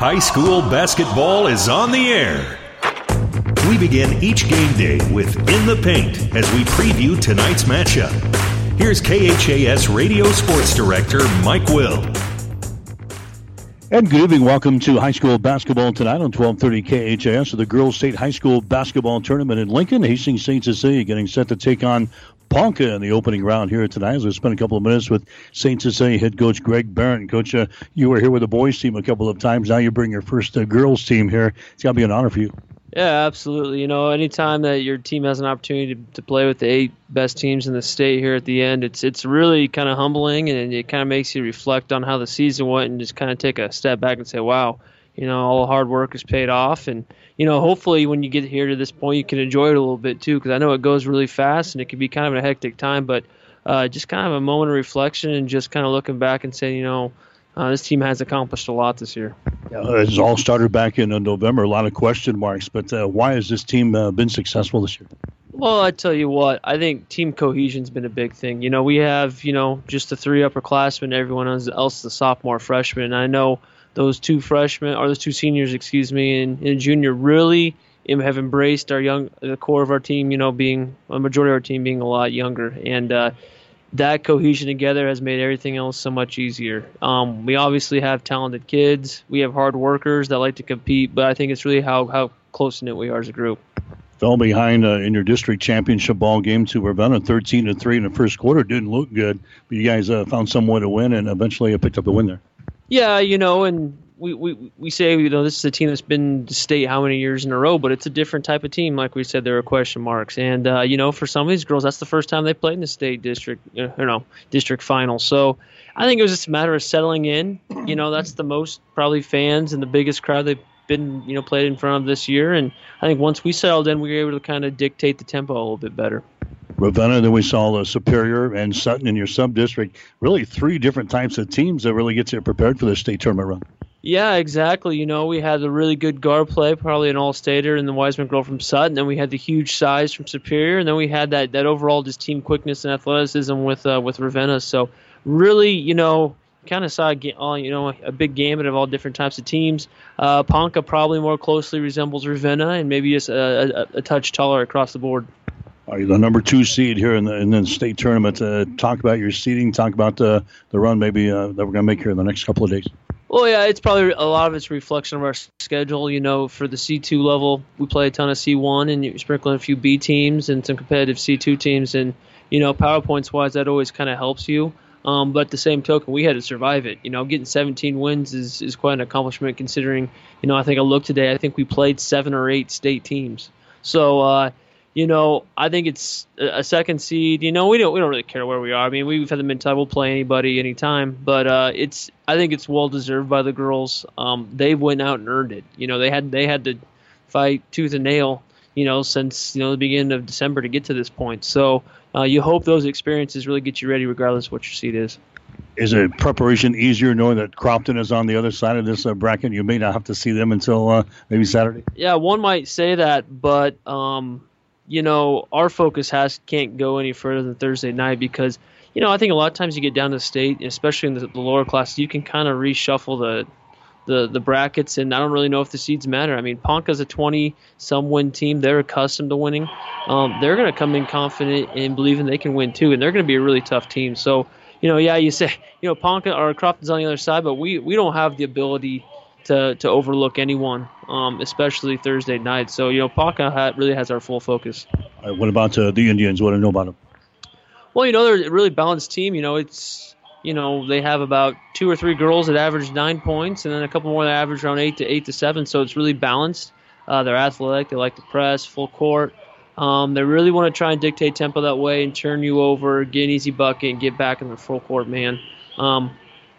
High school basketball is on the air. We begin each game day with In the Paint as we preview tonight's matchup. Here's KHAS Radio Sports Director Mike Will. And good evening. Welcome to high school basketball tonight on 1230 KHAS. Of the Girls State High School Basketball Tournament in Lincoln. Hastings St. Cecilia getting set to take on Ponca in the opening round here tonight. As we spent a couple of minutes with St. Cecilia head coach Greg Barron. Coach, uh, you were here with the boys team a couple of times. Now you bring your first uh, girls team here. It's got to be an honor for you. Yeah, absolutely. You know, anytime that your team has an opportunity to, to play with the eight best teams in the state here at the end, it's it's really kind of humbling and it kind of makes you reflect on how the season went and just kind of take a step back and say, wow, you know, all the hard work has paid off. And, you know, hopefully when you get here to this point, you can enjoy it a little bit too, because I know it goes really fast and it can be kind of a hectic time, but uh, just kind of a moment of reflection and just kind of looking back and saying, you know, uh, this team has accomplished a lot this year. Yeah, it's all started back in uh, November. A lot of question marks, but uh, why has this team uh, been successful this year? Well, I tell you what, I think team cohesion's been a big thing. You know, we have you know just the three upperclassmen, everyone else is the sophomore, freshman. I know those two freshmen or those two seniors, excuse me, and, and junior really have embraced our young the core of our team. You know, being a majority of our team being a lot younger and. Uh, that cohesion together has made everything else so much easier. Um, we obviously have talented kids. We have hard workers that like to compete, but I think it's really how, how close knit we are as a group. Fell behind uh, in your district championship ball game to Ravenna, 13 to three in the first quarter. Didn't look good, but you guys uh, found some way to win and eventually picked up the win there. Yeah, you know, and we, we, we say you know this is a team that's been to state how many years in a row, but it's a different type of team. Like we said, there are question marks, and uh, you know for some of these girls, that's the first time they played in the state district, you know, district final. So I think it was just a matter of settling in. You know, that's the most probably fans and the biggest crowd they've been you know played in front of this year, and I think once we settled in, we were able to kind of dictate the tempo a little bit better. Ravenna, then we saw the Superior and Sutton in your sub district. Really, three different types of teams that really gets you prepared for the state tournament run. Yeah, exactly. You know, we had a really good guard play, probably an all-stater, and the Wiseman girl from Sutton. Then we had the huge size from Superior, and then we had that that overall just team quickness and athleticism with uh, with Ravenna. So really, you know, kind of saw all you know a big gamut of all different types of teams. Uh, Ponca probably more closely resembles Ravenna, and maybe just a, a, a touch taller across the board. Are you the number two seed here in the in the state tournament? Uh, talk about your seeding. Talk about the the run maybe uh, that we're going to make here in the next couple of days. Well, yeah, it's probably a lot of it's reflection of our schedule. You know, for the C2 level, we play a ton of C1 and you sprinkle in a few B teams and some competitive C2 teams. And, you know, PowerPoints wise, that always kind of helps you. Um, but the same token, we had to survive it. You know, getting 17 wins is, is quite an accomplishment considering, you know, I think I looked today, I think we played seven or eight state teams. So, uh, you know, I think it's a second seed. You know, we don't we don't really care where we are. I mean, we've had the mentality we'll play anybody anytime, but uh, it's I think it's well deserved by the girls. Um, they went out and earned it. You know, they had they had to fight tooth and nail. You know, since you know the beginning of December to get to this point. So uh, you hope those experiences really get you ready, regardless of what your seed is. Is it preparation easier knowing that Crofton is on the other side of this uh, bracket? You may not have to see them until uh, maybe Saturday. Yeah, one might say that, but um, you know, our focus has can't go any further than Thursday night because, you know, I think a lot of times you get down to state, especially in the, the lower class, you can kind of reshuffle the the the brackets, and I don't really know if the seeds matter. I mean, Ponca's a 20 some win team; they're accustomed to winning. Um, they're going to come in confident and believing they can win too, and they're going to be a really tough team. So, you know, yeah, you say, you know, Ponca or Crofton's on the other side, but we we don't have the ability to to overlook anyone, um, especially Thursday night. So you know, Ponca really has our full focus. Right, what about uh, the Indians? What do you know about them? Well, you know, they're a really balanced team. You know, it's you know they have about two or three girls that average nine points, and then a couple more that average around eight to eight to seven. So it's really balanced. Uh, they're athletic. They like to press, full court. Um, they really want to try and dictate tempo that way and turn you over, get an easy bucket, and get back in the full court man. Um,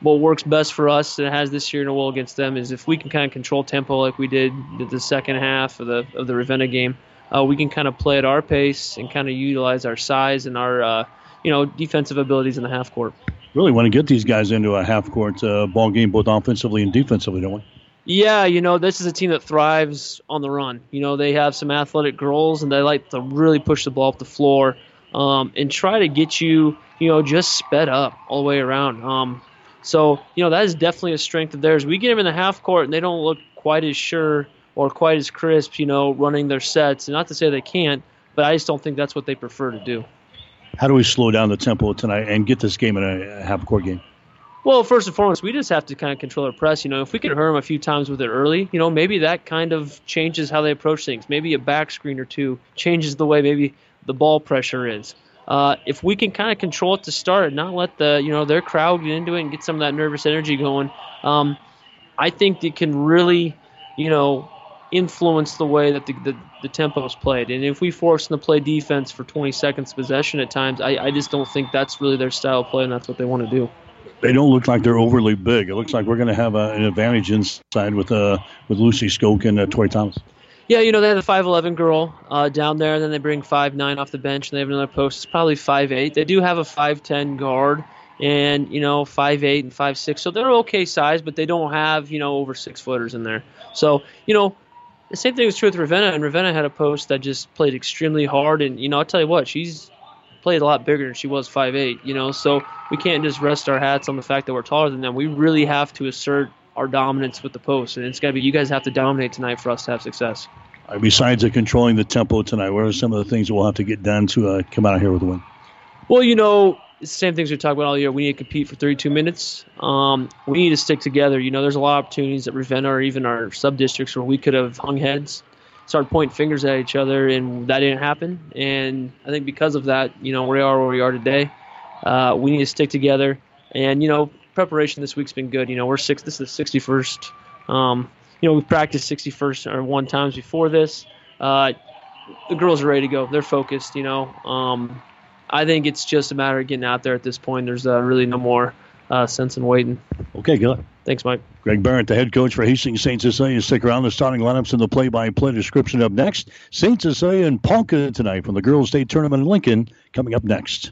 what works best for us and it has this year in a will against them is if we can kind of control tempo like we did the second half of the of the Ravenna game, uh, we can kind of play at our pace and kind of utilize our size and our uh, you know defensive abilities in the half court. Really want to get these guys into a half court uh, ball game, both offensively and defensively, don't we? Yeah, you know, this is a team that thrives on the run. You know, they have some athletic girls and they like to really push the ball up the floor um, and try to get you, you know, just sped up all the way around. Um, So, you know, that is definitely a strength of theirs. We get them in the half court and they don't look quite as sure or quite as crisp, you know, running their sets. And not to say they can't, but I just don't think that's what they prefer to do. How do we slow down the tempo tonight and get this game in a half court game? Well, first and foremost, we just have to kind of control our press. You know, if we can hurt them a few times with it early, you know, maybe that kind of changes how they approach things. Maybe a back screen or two changes the way maybe the ball pressure is. Uh, if we can kind of control it to start and not let the you know their crowd get into it and get some of that nervous energy going, um, I think it can really, you know, influence the way that the, the, the tempo is played. And if we force them to play defense for 20 seconds possession at times, I, I just don't think that's really their style of play, and that's what they want to do they don't look like they're overly big. It looks like we're going to have a, an advantage inside with uh, with Lucy Skoke and uh, Tori Thomas. Yeah, you know they have the five eleven girl uh, down there, and then they bring five nine off the bench, and they have another post. It's probably five eight. They do have a five ten guard, and you know five eight and five six, so they're okay size, but they don't have you know over six footers in there. So you know the same thing is true with Ravenna, and Ravenna had a post that just played extremely hard, and you know I'll tell you what, she's played a lot bigger than she was five eight. You know, so we can't just rest our hats on the fact that we're taller than them. We really have to assert our dominance with the post, and it's got to be you guys have to dominate tonight for us to have success. Right, besides controlling the tempo tonight, what are some of the things that we'll have to get done to uh, come out here with a win? Well, you know, it's the same things we talk about all year. We need to compete for 32 minutes. Um, we need to stick together. You know, there's a lot of opportunities at Ravenna or even our sub districts where we could have hung heads started pointing fingers at each other, and that didn't happen. And I think because of that, you know, we are where we are today. Uh, we need to stick together, and you know, preparation this week's been good. You know, we're six. This is the 61st. Um, you know, we've practiced 61st or one times before this. Uh, the girls are ready to go. They're focused. You know, um, I think it's just a matter of getting out there at this point. There's uh, really no more uh, sense in waiting. Okay, good. Thanks, Mike. Greg Barrett, the head coach for Hastings St. Cecilia. Stick around. The starting lineups and the play-by-play description up next. St. Cecilia and Ponca tonight from the Girls State Tournament in Lincoln coming up next.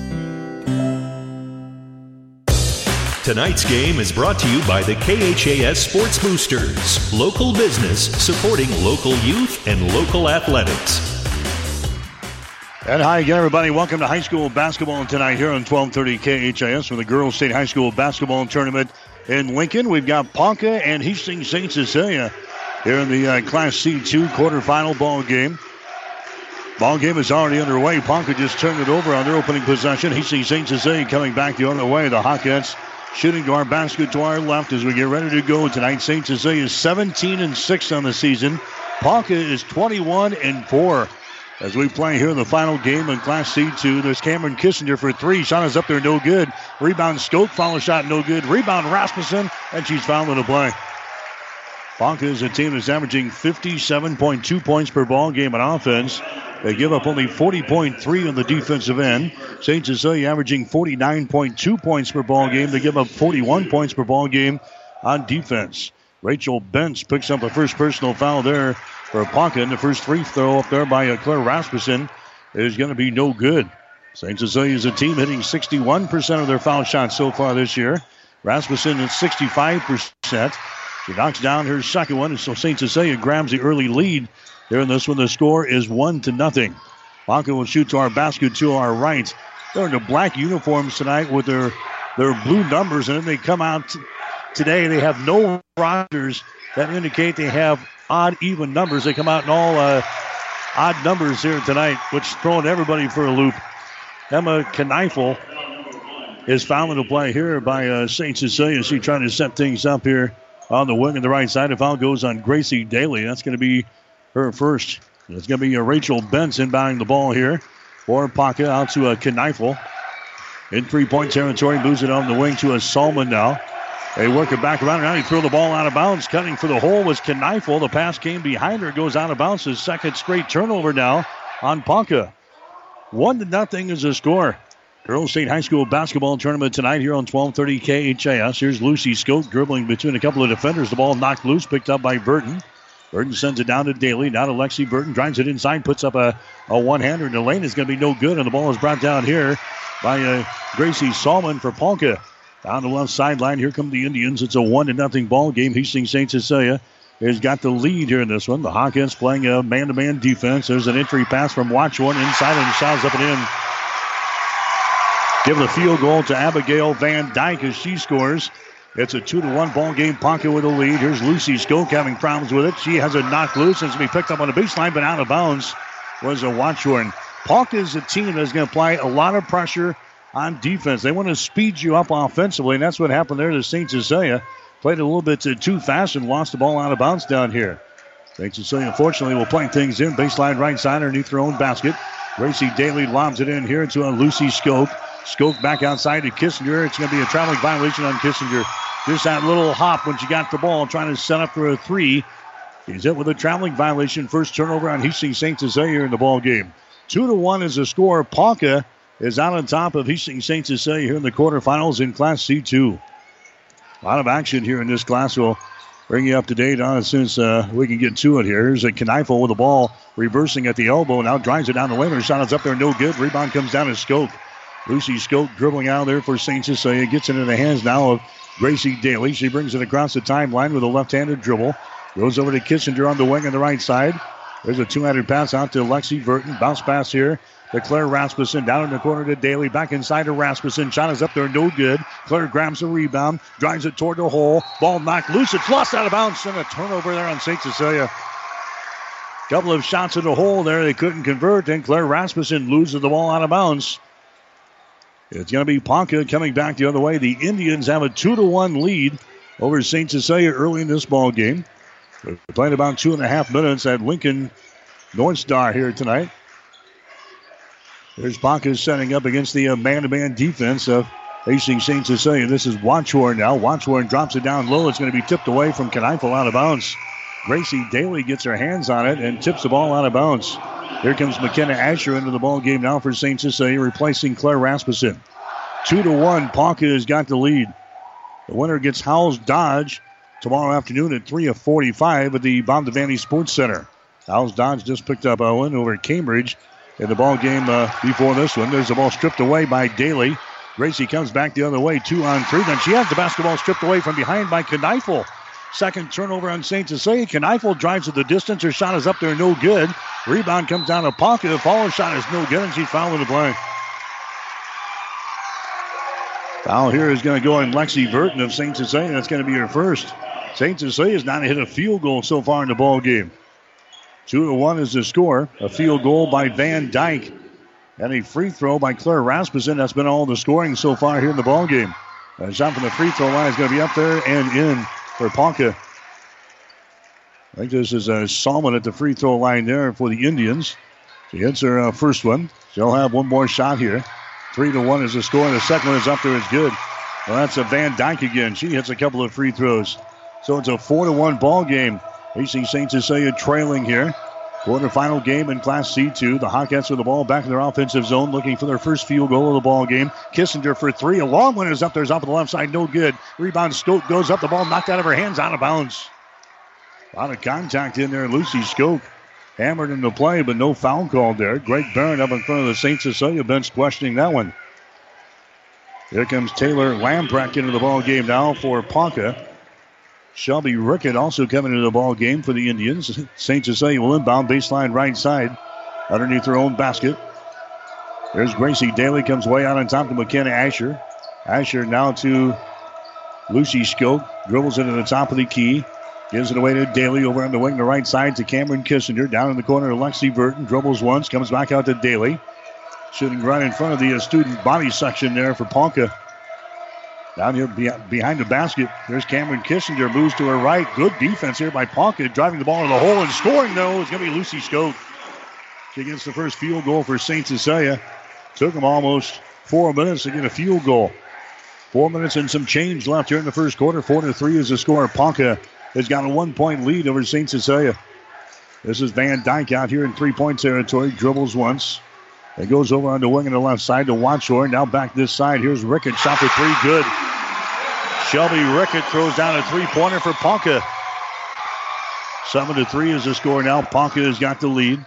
Tonight's game is brought to you by the KHAS Sports Boosters, local business supporting local youth and local athletics. And hi again, everybody. Welcome to high school basketball tonight here on 1230 KHAS for the Girls State High School Basketball Tournament in Lincoln. We've got Ponca and Hastings St. Cecilia here in the uh, Class C2 quarterfinal ball game. Ball game is already underway. Ponca just turned it over on their opening possession. Hastings St. Cecilia coming back the other way. The Hawkettes shooting to our basket to our left as we get ready to go tonight. St. Cecilia is 17 and 6 on the season. Ponca is 21 and 4. As we play here in the final game in Class C2, there's Cameron Kissinger for three. Shot is up there, no good. Rebound Skoke, follow shot, no good. Rebound Rasmussen, and she's fouled in the play. Ponca is a team that's averaging 57.2 points per ball game on offense. They give up only 40.3 on the defensive end. St. Cecilia averaging 49.2 points per ball game. They give up 41 points per ball game on defense. Rachel Benz picks up a first personal foul there for Ponca. And the first free throw up there by uh, Claire Rasmussen is going to be no good. St. Cecilia is a team hitting 61% of their foul shots so far this year. Rasmussen at 65%. She knocks down her second one, and so St. Cecilia grabs the early lead. Here in this one, the score is one to nothing. Ponca will shoot to our basket to our right. They're in the black uniforms tonight with their their blue numbers, and then they come out today. They have no rosters that indicate they have odd even numbers. They come out in all uh, odd numbers here tonight, which is throwing everybody for a loop. Emma Kneifel is found the play here by uh, St. Cecilia. She trying to set things up here on the wing on the right side. The foul goes on Gracie Daly. That's going to be her first. It's going to be a Rachel Benson inbounding the ball here for Ponca out to a Kneifel. In three point territory, moves it on the wing to a Salmon now. They work it back around now he threw the ball out of bounds. Cutting for the hole was Kneifel. The pass came behind her, goes out of bounds. His second straight turnover now on Ponca. One to nothing is the score. Girls State High School basketball tournament tonight here on 1230 KHAS. Here's Lucy Skoke dribbling between a couple of defenders. The ball knocked loose, picked up by Burton. Burton sends it down to Daly. Now to Lexi Burton. Drives it inside, puts up a, a one hander. And the lane is going to be no good. And the ball is brought down here by uh, Gracie Salmon for Ponca. Down the left sideline. Here come the Indians. It's a one to nothing ball game. Hastings St. Cecilia has got the lead here in this one. The Hawkettes playing a man to man defense. There's an entry pass from Watchorn inside and shots up and in. Give the field goal to Abigail Van Dyke as she scores. It's a two to one ball game. Ponca with a lead. Here's Lucy Skoke having problems with it. She has a knock loose it's going to be picked up on the baseline, but out of bounds was a Watchorn. Ponca is a team that's going to apply a lot of pressure on defense. They want to speed you up offensively, and that's what happened there to St. Cecilia. Played a little bit too fast and lost the ball out of bounds down here. St. Cecilia, unfortunately, will play things in. Baseline right side underneath their own basket. Gracie Daly lobs it in here to a Lucy Skoke. Skoke back outside to Kissinger. It's going to be a traveling violation on Kissinger. Just that little hop when she got the ball, trying to set up for a three. He's hit with a traveling violation. First turnover on Hastings St. Cecilia in the ball game. Two to one is the score. Ponca is out on top of Hastings St. Cecilia here in the quarterfinals in Class C2. A lot of action here in this class. We'll bring you up to date on it as soon as uh, we can get to it here. Here's a Kneifel with the ball reversing at the elbow. Now drives it down the lane. Her shot is up there, no good. Rebound comes down to Skoke. Lucy Skoke dribbling out there for St. Cecilia. Gets it in the hands now of Gracie Daly. She brings it across the timeline with a left-handed dribble. Goes over to Kissinger on the wing on the right side. There's a two-handed pass out to Lexi Burton. Bounce pass here to Claire Rasmussen. Down in the corner to Daly. Back inside to Rasmussen. Shot is up there, no good. Claire grabs a rebound, drives it toward the hole. Ball knocked loose. It's lost out of bounds. And a turnover there on St. Cecilia. Couple of shots in the hole there. They couldn't convert. Then Claire Rasmussen loses the ball out of bounds. It's going to be Ponca coming back the other way. The Indians have a two to one lead over St. Cecilia early in this ball game. We're playing about two and a half minutes at Lincoln North Star here tonight. There's Ponca setting up against the man to man defense of Hastings St. Cecilia. This is Watchorn now. Watchorn drops it down low. It's going to be tipped away from Kneifel out of bounds. Gracie Daly gets her hands on it and tips the ball out of bounds. Here comes McKenna Asher into the ball game now for St. Cecilia, replacing Claire Rasmussen. Two to one, Ponca has got the lead. The winner gets Howells Dodge tomorrow afternoon at 3 of 45 at the Bob Devaney Sports Center. Howells Dodge just picked up a win over Cambridge in the ball game uh, before this one. There's the ball stripped away by Daly. Gracie comes back the other way, two on three. Then she has the basketball stripped away from behind by Kneifel. Second turnover on St. Cecilia. Kneifel drives to the distance. Her shot is up there, no good. Rebound comes down to Ponca. The follow shot is no good, and she's fouling the play. Foul here is going to go on Lexi Burton of St. Cecilia. That's going to be her first. St. Cecilia has not hit a field goal so far in the ball game. Two to one is the score. A field goal by Van Dyke and a free throw by Claire Rasmussen. That's been all the scoring so far here in the ball game. A shot from the free throw line is going to be up there and in for Ponca. I think this is a Salmon at the free throw line there for the Indians. She hits her uh, first one. She'll have one more shot here. Three to one is the score, the second one is up there. It's good. Well, that's a Van Dyke again. She hits a couple of free throws. So it's a four to one ball game. AC St. Cecilia trailing here. Quarterfinal game in Class C2. The Hawkettes with the ball back in their offensive zone, looking for their first field goal of the ball game. Kissinger for three. A long one is up there, is off the left side, no good. Rebound, Skoke goes up. The ball knocked out of her hands, out of bounds. A lot of contact in there. Lucy Skoke hammered into play, but no foul called there. Greg Barron up in front of the St. Cecilia bench questioning that one. Here comes Taylor Lamprecht into the ball game now for Ponca. Shelby Rickett also coming into the ball game for the Indians. St. Cecilia will inbound baseline right side underneath their own basket. There's Gracie Daly comes way out on top to McKenna Asher. Asher now to Lucy Skoke. Dribbles into the top of the key. Gives it away to Daly over on the wing, the right side to Cameron Kissinger. Down in the corner to Lexi Burton. Dribbles once, comes back out to Daly. Shooting right in front of the uh, student body section there for Ponca. Down here behind the basket, there's Cameron Kissinger. Moves to her right. Good defense here by Ponca. Driving the ball in the hole and scoring, though, is going to be Lucy Skoke. She gets the first field goal for St. Cecilia. Took them almost four minutes to get a field goal. Four minutes and some change left here in the first quarter. Four to three is the score. Ponca has got a one point lead over St. Cecilia. This is Van Dyke out here in three point territory. Dribbles once. It goes over on the wing on the left side to Watchorn. Now back this side. Here's Rickett. Shot for three. Good. Shelby Rickett throws down a three pointer for Ponca. Seven to three is the score now. Ponca has got the lead.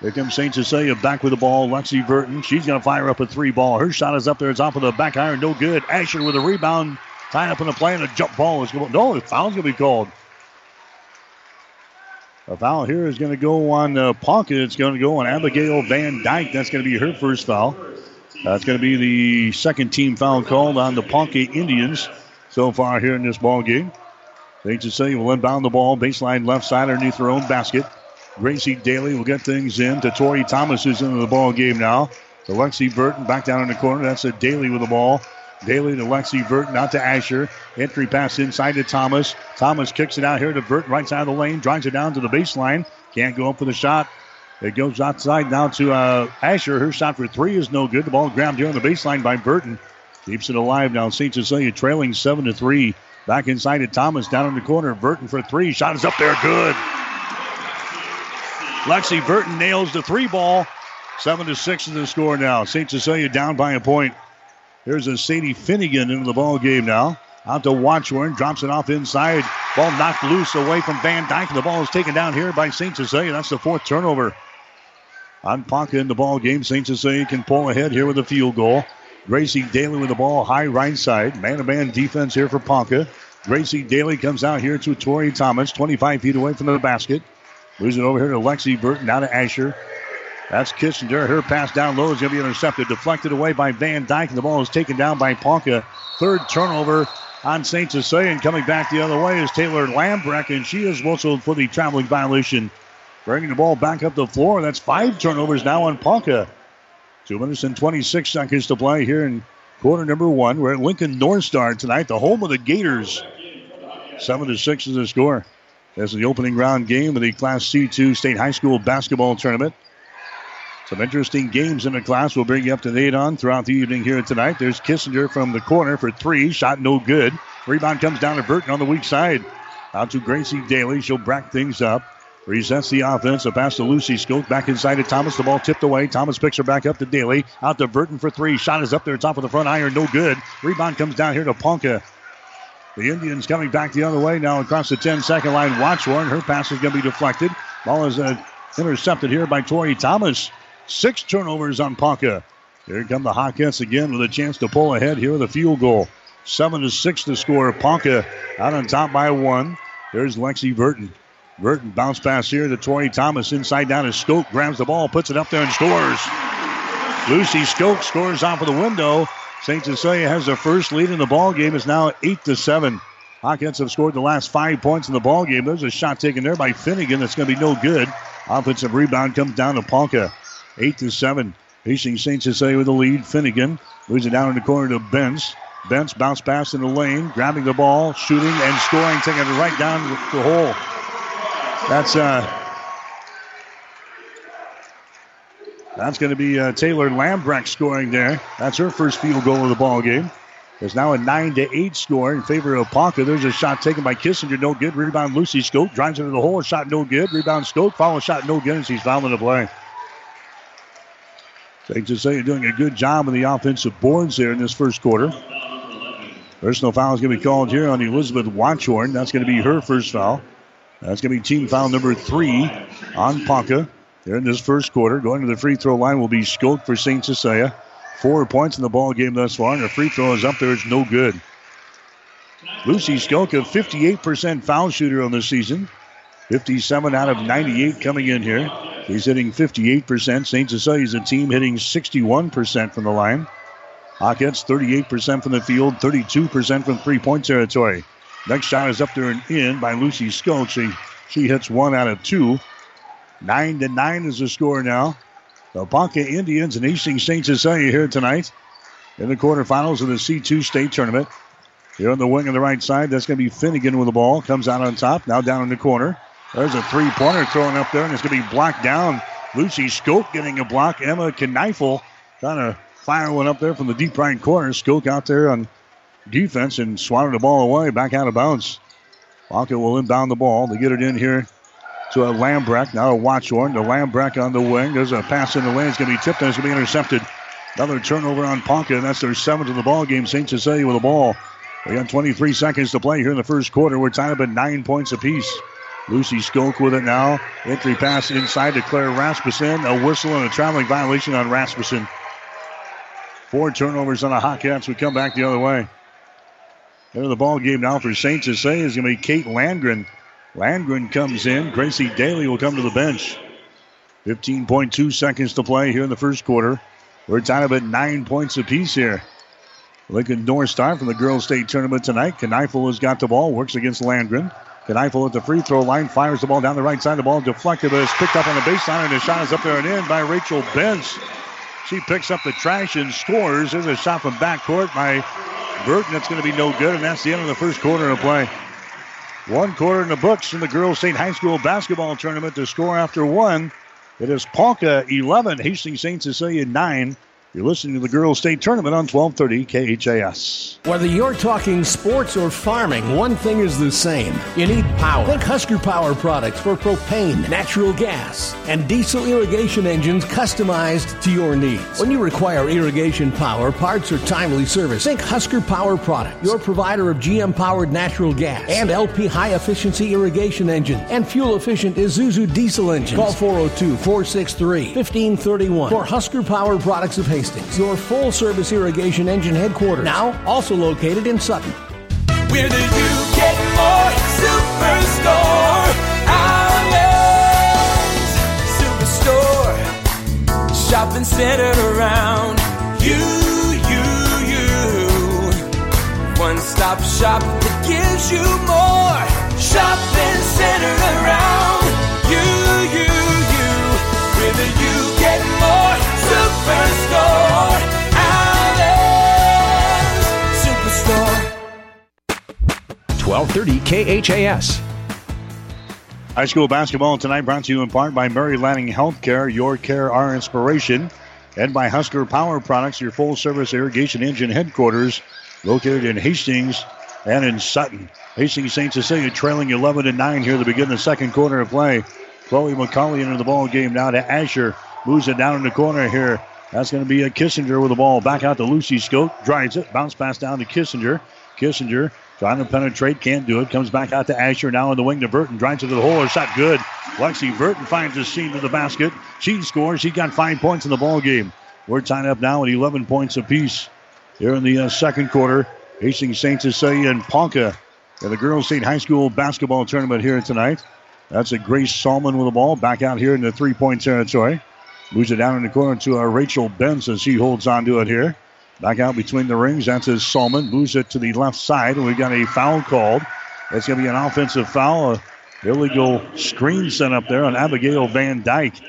Here comes St. Cecilia back with the ball. Lexi Burton. She's going to fire up a three ball. Her shot is up there. It's off of the back iron. No good. Asher with a rebound. Tied up in the play and a jump ball is going. No, the foul's going to be called. A foul here is going to go on uh, Ponca. It's going to go on Abigail Van Dyke. That's going to be her first foul. That's going to be the second team foul called on the Ponca Indians so far here in this ball game. St. Cecilia will inbound the ball, baseline left side underneath their own basket. Gracie Daly will get things in to Tori Thomas, who's into the ball game now. To Lexi Burton back down in the corner. That's a Daly with the ball. Daly to Lexi Burton, not to Asher. Entry pass inside to Thomas. Thomas kicks it out here to Burton, right side of the lane, drives it down to the baseline. Can't go up for the shot. It goes outside now to uh, Asher. Her shot for three is no good. The ball grabbed here on the baseline by Burton. Keeps it alive now. St. Cecilia trailing seven to three. Back inside to Thomas down in the corner. Burton for three. Shot is up there. Good. Lexi Burton nails the three ball. Seven to six is the score now. St. Cecilia down by a point. There's a Sadie Finnegan into the ball game now. Out to Watchorn, drops it off inside. Ball knocked loose away from Van Dyke. The ball is taken down here by St. Cecilia. That's the fourth turnover. On Ponca in the ball game, St. Cecilia can pull ahead here with a field goal. Gracie Daly with the ball high right side. Man to man defense here for Ponca. Gracie Daly comes out here to Tori Thomas, 25 feet away from the basket. Moves it over here to Lexi Burton, now to Asher. That's Kissinger. Her pass down low is going to be intercepted. Deflected away by Van Dyke. And the ball is taken down by Ponca. Third turnover on St. Cecilia. And coming back the other way is Taylor Lambrecht. And she is whistled for the traveling violation. Bringing the ball back up the floor. That's five turnovers now on Ponca. Two minutes and 26 seconds to play here in quarter number one. We're at Lincoln North Star tonight, the home of the Gators. Seven to six is the score. This is the opening round game of the Class C2 State High School Basketball Tournament. Some interesting games in the class we'll bring you up to date on throughout the evening here tonight. There's Kissinger from the corner for three. Shot no good. Rebound comes down to Burton on the weak side. Out to Gracie Daly. She'll brack things up. Resets the offense. A pass to Lucy Skoke. Back inside to Thomas. The ball tipped away. Thomas picks her back up to Daly. Out to Burton for three. Shot is up there, top of the front iron. No good. Rebound comes down here to Ponca. The Indians coming back the other way now across the 10 second line. Watchorn. Her pass is going to be deflected. Ball is uh, intercepted here by Tori Thomas. Six turnovers on Ponca. Here come the Hawkettes again with a chance to pull ahead here with a field goal. Seven to six to score. Ponca out on top by one. There's Lexi Burton. Burton bounce pass here to Tori Thomas inside down to Skoke. Grabs the ball, puts it up there and scores. Lucy Skoke scores off of the window. St. Cecilia has the first lead in the ball game. It's now eight to seven. Hawkettes have scored the last five points in the ball game. There's a shot taken there by Finnegan that's going to be no good. Offensive rebound comes down to Ponca. Eight to seven. Hastings St. Cecilia with the lead. Finnegan moves it down in the corner to Benz. Benz bounce pass in the lane, grabbing the ball, shooting and scoring, taking it right down the hole. That's uh, that's going to be uh, Taylor Lambrecht scoring there. That's her first field goal of the ball game. There's now a nine to eight score in favor of Ponca. There's a shot taken by Kissinger, no good. Rebound Lucy Skoke drives into the hole, shot no good. Rebound Skoke, follow shot no good, and she's fouling the play. Say you're doing a good job of the offensive boards there in this first quarter. Personal foul is going to be called here on Elizabeth Watchorn. That's going to be her first foul. That's going to be team foul number three on Ponca here in this first quarter. Going to the free throw line will be Skoke for St. Cecilia. Four points in the ball game thus far, and the free throw is up there. It's no good. Lucy Skoke, a 58% foul shooter on the season. 57 out of 98 coming in here. He's hitting 58%. St. Cecilia's a team hitting 61% from the line. Hawkettes 38% from the field, 32% from three point territory. Next shot is up there and in by Lucy Skoke. She, she hits one out of two. Nine to nine is the score now. The Ponca Indians and Hastings St. Cecilia here tonight in the quarterfinals of the C2 state tournament. Here on the wing on the right side, that's going to be Finnegan with the ball. Comes out on top, now down in the corner. There's a three pointer thrown up there, and it's going to be blocked down. Lucy Skoke getting a block. Emma Kneifel trying to fire one up there from the deep right corner. Skoke out there on defense and swatted the ball away, back out of bounds. Ponca will inbound the ball. They get it in here to a Lambrecht. Now a Watchorn. The Lambrecht on the wing. There's a pass in the lane. It's going to be tipped and it's going to be intercepted. Another turnover on Ponca, and that's their seventh of the ball game. St. Cecilia with the ball. We got 23 seconds to play here in the first quarter. We're tied up at nine points apiece. Lucy Skoke with it now. Entry pass inside to Claire Rasmussen. A whistle and a traveling violation on Rasmussen. Four turnovers on the Hawkeyes. We come back the other way. There the ball game now for St. Cecilia is going to be Kate Landgren. Landgren comes in. Gracie Daly will come to the bench. 15.2 seconds to play here in the first quarter. We're tied up at nine points apiece here. Lincoln North Star from the girls' state tournament tonight. Kneifel has got the ball, works against Landgren. Kneifel at the free throw line, fires the ball down the right side. The ball deflected, but it's picked up on the baseline, and the shot is up there and in by Rachel Benz. She picks up the trash and scores. There's a shot from backcourt by Burton. That's going to be no good, and that's the end of the first quarter of play. One quarter in the books in the girls' state high school basketball tournament. To score after one, it is Ponca 11, Hastings St. Cecilia 9. You're listening to the Girls State Tournament on 1230 KHAS. Whether you're talking sports or farming, one thing is the same. You need power. Think Husker Power products for propane, natural gas, and diesel irrigation engines customized to your needs. When you require irrigation power, parts, or timely service, think Husker Power products, your provider of GM powered natural gas and LP high efficiency irrigation engines and fuel efficient Isuzu diesel engines. Call 402 463 1531 for Husker Power products of Hastings. Hastings, your full service irrigation engine headquarters. Now also located in Sutton. Where do you get more? Superstore. Outlets. Superstore. Shopping centered around you, you, you. One stop shop that gives you more. Shopping centered around you, you, you. Whether you get more. Superstore. Outlets. Superstore. 1230 KHAS. High school basketball tonight brought to you in part by Mary Lanning Healthcare, your care, our inspiration, and by Husker Power Products, your full service irrigation engine headquarters, located in Hastings and in Sutton. Hastings St. Cecilia trailing 11 to 9 here at the beginning of the second quarter of play. Chloe McCauley into the ball game now to Asher. Moves it down in the corner here. That's going to be a Kissinger with the ball back out to Lucy Skoke. Drives it. Bounce pass down to Kissinger. Kissinger trying to penetrate. Can't do it. Comes back out to Asher. Now in the wing to Burton. Drives it to the hole. Shot good. Lexi Burton finds a seam to the basket. She scores. She got five points in the ball game. We're tied up now at 11 points apiece. Here in the uh, second quarter, Hastings St. Cecilia and Ponca in the Girls State High School basketball tournament here tonight. That's a Grace Salmon with the ball back out here in the three-point territory. Moves it down in the corner to uh, Rachel Benz as she holds on to it here. Back out between the rings. That's his Salmon. Moves it to the left side. And we've got a foul called. It's going to be an offensive foul. A illegal screen set up there on Abigail Van Dyke.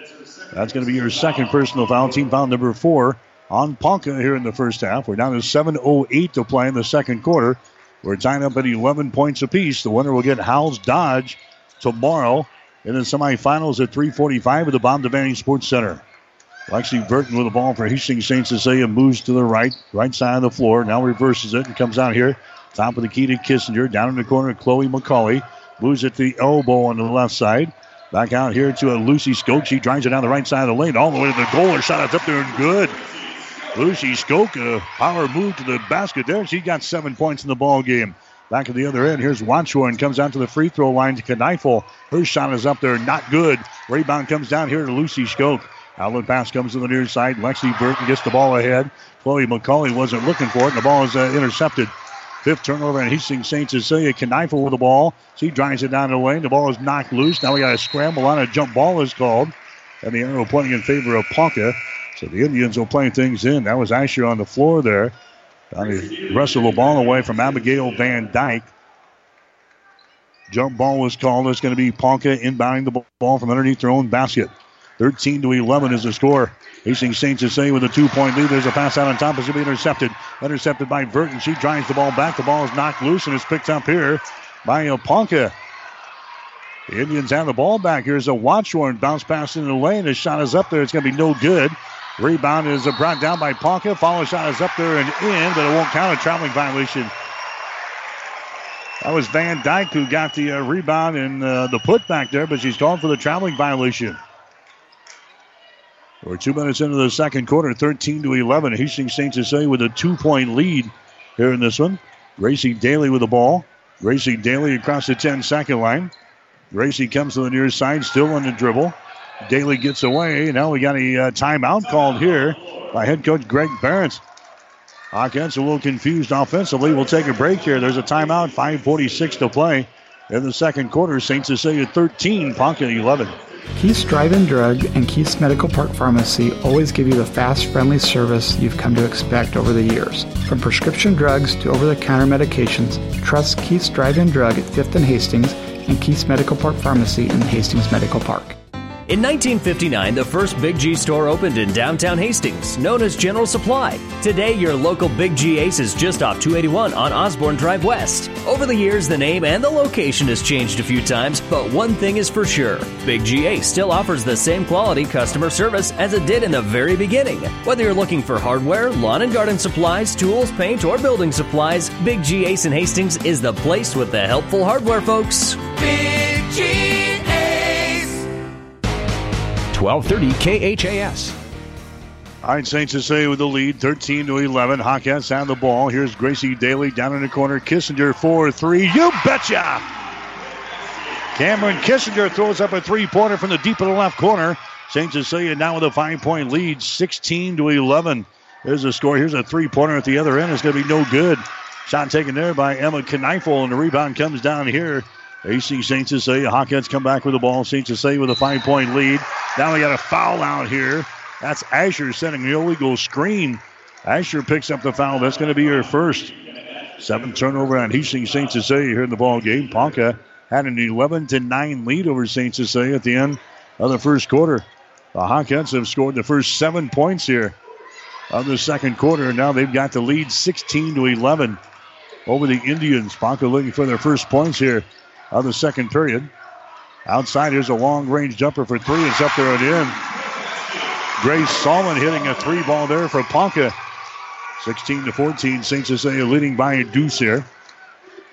That's going to be your second personal foul. Team foul number four on Ponca here in the first half. We're down to 7.08 to play in the second quarter. We're tied up at 11 points apiece. The winner will get Howells Dodge tomorrow in the semifinals at 345 at the Bob Devaney Sports Center. Lexi Burton with the ball for Hastings St. Cecilia moves to the right, right side of the floor. Now reverses it and comes out here. Top of the key to Kissinger. Down in the corner, Chloe McCauley. Moves it to the elbow on the left side. Back out here to a Lucy Skoke. She drives it down the right side of the lane, all the way to the goal. Her shot is up there and good. Lucy Skoke, a power move to the basket there. She got seven points in the ball game. Back at the other end, here's Watchorn. Comes out to the free throw line to Kneifel. Her shot is up there, not good. Rebound comes down here to Lucy Skoke. Outlet pass comes to the near side. Lexi Burton gets the ball ahead. Chloe McCauley wasn't looking for it, and the ball is uh, intercepted. Fifth turnover, and Hastings St. Cecilia. Kneifel with the ball. She drives it down the lane. The ball is knocked loose. Now we got a scramble on a jump ball is called. And the arrow pointing in favor of Ponca. So the Indians will play things in. That was Asher on the floor there. Trying to wrestle the ball away from Abigail Van Dyke. Jump ball was called. It's going to be Ponca inbounding the ball from underneath their own basket. 13 to 11 is the score. Hastings St. Cecilia with a two-point lead. There's a pass out on top. It's going to be intercepted. Intercepted by Burton. She drives the ball back. The ball is knocked loose and is picked up here by Ponca. The Indians have the ball back. Here's a Watchorn bounce pass in the lane. His shot is up there. It's going to be no good. Rebound is brought down by Ponca. Follow shot is up there and in, but it won't count a traveling violation. That was Van Dyke who got the uh, rebound and uh, the putback there, but she's called for the traveling violation. We're two minutes into the second quarter, 13 to 11. Hastings St. Cecilia with a two point lead here in this one. Gracie Daly with the ball. Gracie Daly across the 10 second line. Gracie comes to the near side, still on the dribble. Daly gets away. Now we got a uh, timeout called here by head coach Greg Barrett. Hawkettes a little confused offensively. We'll take a break here. There's a timeout, 5.46 to play in the second quarter. St. Cecilia 13, Ponca 11. Keith's Drive-In Drug and Keith's Medical Park Pharmacy always give you the fast, friendly service you've come to expect over the years. From prescription drugs to over-the-counter medications, trust Keith's Drive-In Drug at 5th and Hastings and Keith's Medical Park Pharmacy in Hastings Medical Park. In 1959, the first Big G store opened in downtown Hastings, known as General Supply. Today, your local Big G Ace is just off 281 on Osborne Drive West. Over the years, the name and the location has changed a few times, but one thing is for sure Big G Ace still offers the same quality customer service as it did in the very beginning. Whether you're looking for hardware, lawn and garden supplies, tools, paint, or building supplies, Big G Ace in Hastings is the place with the helpful hardware folks. Big G. 1230 KHAS. All right, St. Cecilia with the lead, 13 to 11. Hawkettes have the ball. Here's Gracie Daly down in the corner. Kissinger 4 3. You betcha! Cameron Kissinger throws up a three pointer from the deep of the left corner. St. Cecilia now with a five point lead, 16 to 11. There's a score. Here's a three pointer at the other end. It's going to be no good. Shot taken there by Emma Kneifel, and the rebound comes down here AC St. Cecilia. Hawkettes come back with the ball. St. Cecilia with a five point lead. Now we got a foul out here. That's Asher setting the illegal screen. Asher picks up the foul. That's going to be her first. Seven turnover on Hastings St. Cecilia here in the ball game. Ponca had an 11 to 9 lead over St. Cecilia at the end of the first quarter. The Hawkettes have scored the first seven points here of the second quarter, now they've got the lead 16 to 11 over the Indians. Ponca looking for their first points here of the second period. Outside, here's a long range jumper for three. It's up there and in. Grace Salmon hitting a three ball there for Ponca. 16 to 14. St. Cecilia leading by a deuce here.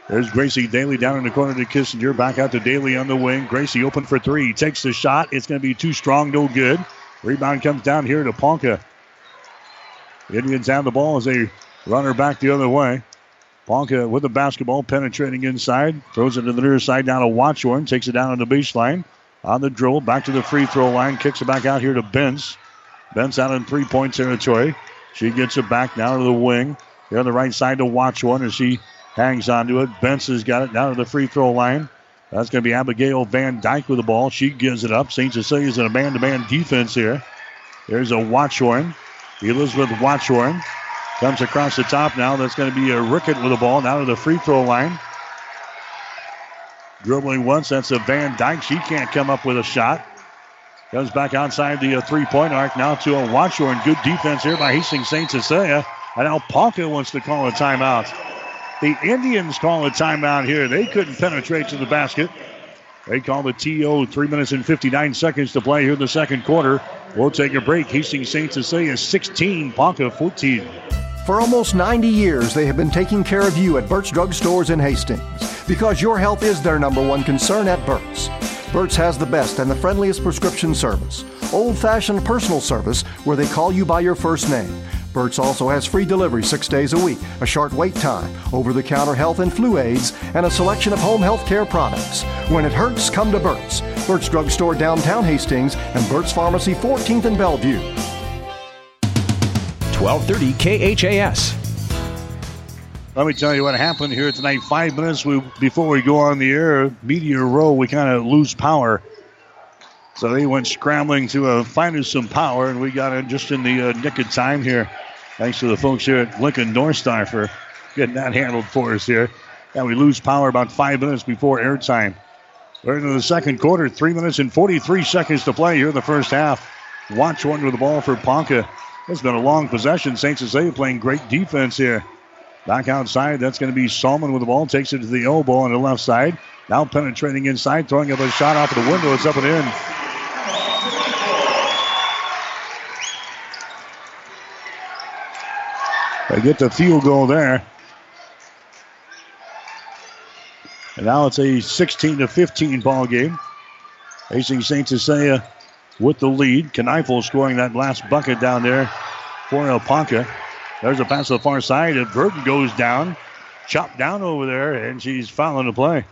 There's Gracie Daly down in the corner to Kissinger. Back out to Daly on the wing. Gracie open for three. Takes the shot. It's going to be too strong. No good. Rebound comes down here to Ponca. The Indians have the ball as they run her back the other way. Ponca with the basketball, penetrating inside, throws it to the near side down to Watchorn, takes it down on the baseline. On the drill, back to the free throw line, kicks it back out here to Benz. Benz out in three point territory. She gets it back down to the wing. Here on the right side to Watchorn as she hangs onto it. Benz has got it down to the free throw line. That's going to be Abigail Van Dyke with the ball. She gives it up. St. Cecilia's in a man to man defense here. There's a Watchorn. Elizabeth Watchorn Comes across the top now. That's going to be a Rickett with the ball now to the free throw line. Dribbling once. That's a Van Dyke. She can't come up with a shot. Comes back outside the uh, three point arc now to a Watchorn. Good defense here by Hastings St. Cecilia. And now Ponca wants to call a timeout. The Indians call a timeout here. They couldn't penetrate to the basket. They call the TO. Three minutes and 59 seconds to play here in the second quarter. We'll take a break. Hastings St. Cecilia 16, Ponca 14. For almost 90 years, they have been taking care of you at Burt's Drug Stores in Hastings because your health is their number one concern at Burt's. Burt's has the best and the friendliest prescription service, old fashioned personal service where they call you by your first name. Burt's also has free delivery six days a week, a short wait time, over the counter health and flu aids, and a selection of home health care products. When it hurts, come to Burt's. Burt's Drug Store downtown Hastings and Burt's Pharmacy 14th and Bellevue. 1230 KHAS. Let me tell you what happened here tonight. Five minutes we, before we go on the air, Meteor Row, we kind of lose power. So they went scrambling to uh, find us some power, and we got it just in the uh, nick of time here. Thanks to the folks here at Lincoln North Star for getting that handled for us here. And we lose power about five minutes before airtime. We're into the second quarter. Three minutes and 43 seconds to play here in the first half. Watchorn with the ball for Ponca. It's been a long possession. St. Cecilia playing great defense here. Back outside, that's going to be Salmon with the ball. Takes it to the elbow on the left side. Now penetrating inside, throwing up a shot off of the window. It's up and in. They get the field goal there. And now it's a 16 to 15 ball game. Hastings St. Cecilia with the lead. Kneifel scoring that last bucket down there for Ponca. There's a pass to the far side, and Burton goes down, chopped down over there, and she's fouling the play.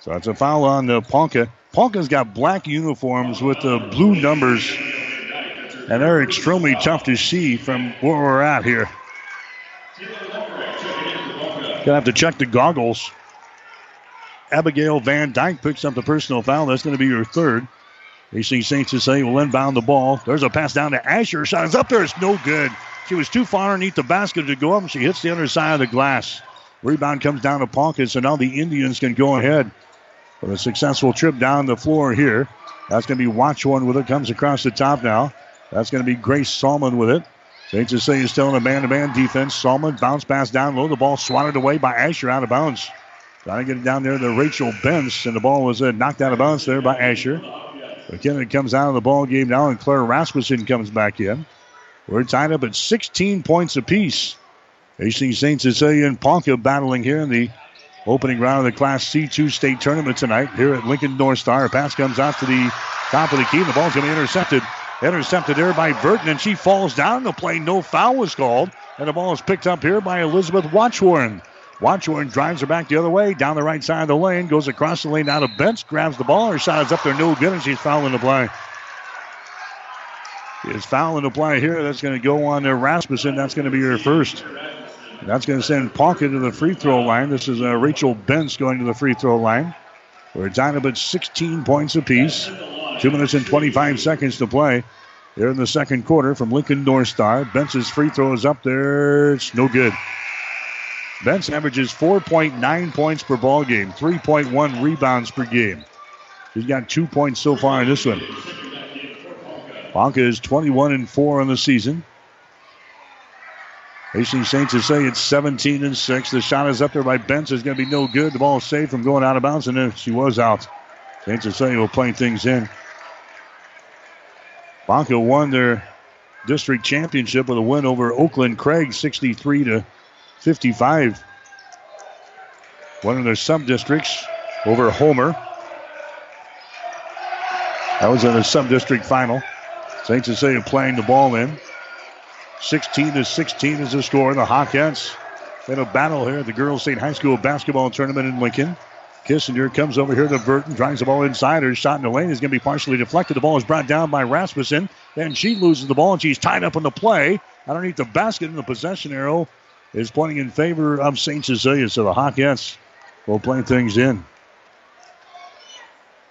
So it's a foul on the Ponca. Ponca's got black uniforms with the blue numbers, and they're extremely tough to see from where we're at here. Gonna have to check the goggles. Abigail Van Dyke picks up the personal foul. That's going to be your third. AC St. Cecilia will inbound the ball. There's a pass down to Asher. Shot is up there. It's no good. She was too far underneath the basket to go up, and she hits the other side of the glass. Rebound comes down to Ponca, so now the Indians can go ahead for a successful trip down the floor here. That's going to be Watchorn with it. Comes across the top now. That's going to be Grace Salmon with it. St. Cecilia still in a man-to-man defense. Salmon bounce pass down low. The ball swatted away by Asher out of bounds. Trying to get it down there to Rachel Benz, and the ball was uh, knocked out of bounds there by Asher. McKinnon comes out of the ball game now, and Claire Rasmussen comes back in. We're tied up at 16 points apiece. Hastings St. Cecilia and Ponca battling here in the opening round of the Class C2 state tournament tonight here at Lincoln North Star. A pass comes out to the top of the key. And the ball's going to be intercepted. Intercepted there by Burton, and she falls down. The play, no foul was called. And the ball is picked up here by Elizabeth Watchorn. Watchorn drives her back the other way, down the right side of the lane, goes across the lane out of bench, grabs the ball. Her shot is up there, no good, and she's fouling the play. Is fouling the play here. That's going to go on to Rasmussen. That's going to be her first. That's going to send Ponca to the free throw line. This is uh, Rachel Benz going to the free throw line. We're down about 16 points apiece. Two minutes and 25 seconds to play here in the second quarter from Lincoln North Star. Free throw is up there. It's no good. Benz averages 4.9 points per ball game, 3.1 rebounds per game. She's got two points so far in this one. Ponca is 21 and 4 on the season. Hastings St. Cecilia it's 17 and 6. The shot is up there by Benz. It's going to be no good. The ball is saved from going out of bounds, and then she was out. Saints St. Cecilia will play things in. Ponca won their district championship with a win over Oakland Craig 63 to 55. One of their sub districts over Homer. That was in the sub district final. St. Cecilia playing the ball in. 16 to 16 is the score. The Hawkettes in a battle here at the Girls State High School basketball tournament in Lincoln. Kissinger comes over here to Burton, drives the ball inside. Her shot in the lane is going to be partially deflected. The ball is brought down by Rasmussen. Then she loses the ball and she's tied up on the play underneath the basket. And the possession arrow is pointing in favor of St. Cecilia. So the Hawkettes will play things in.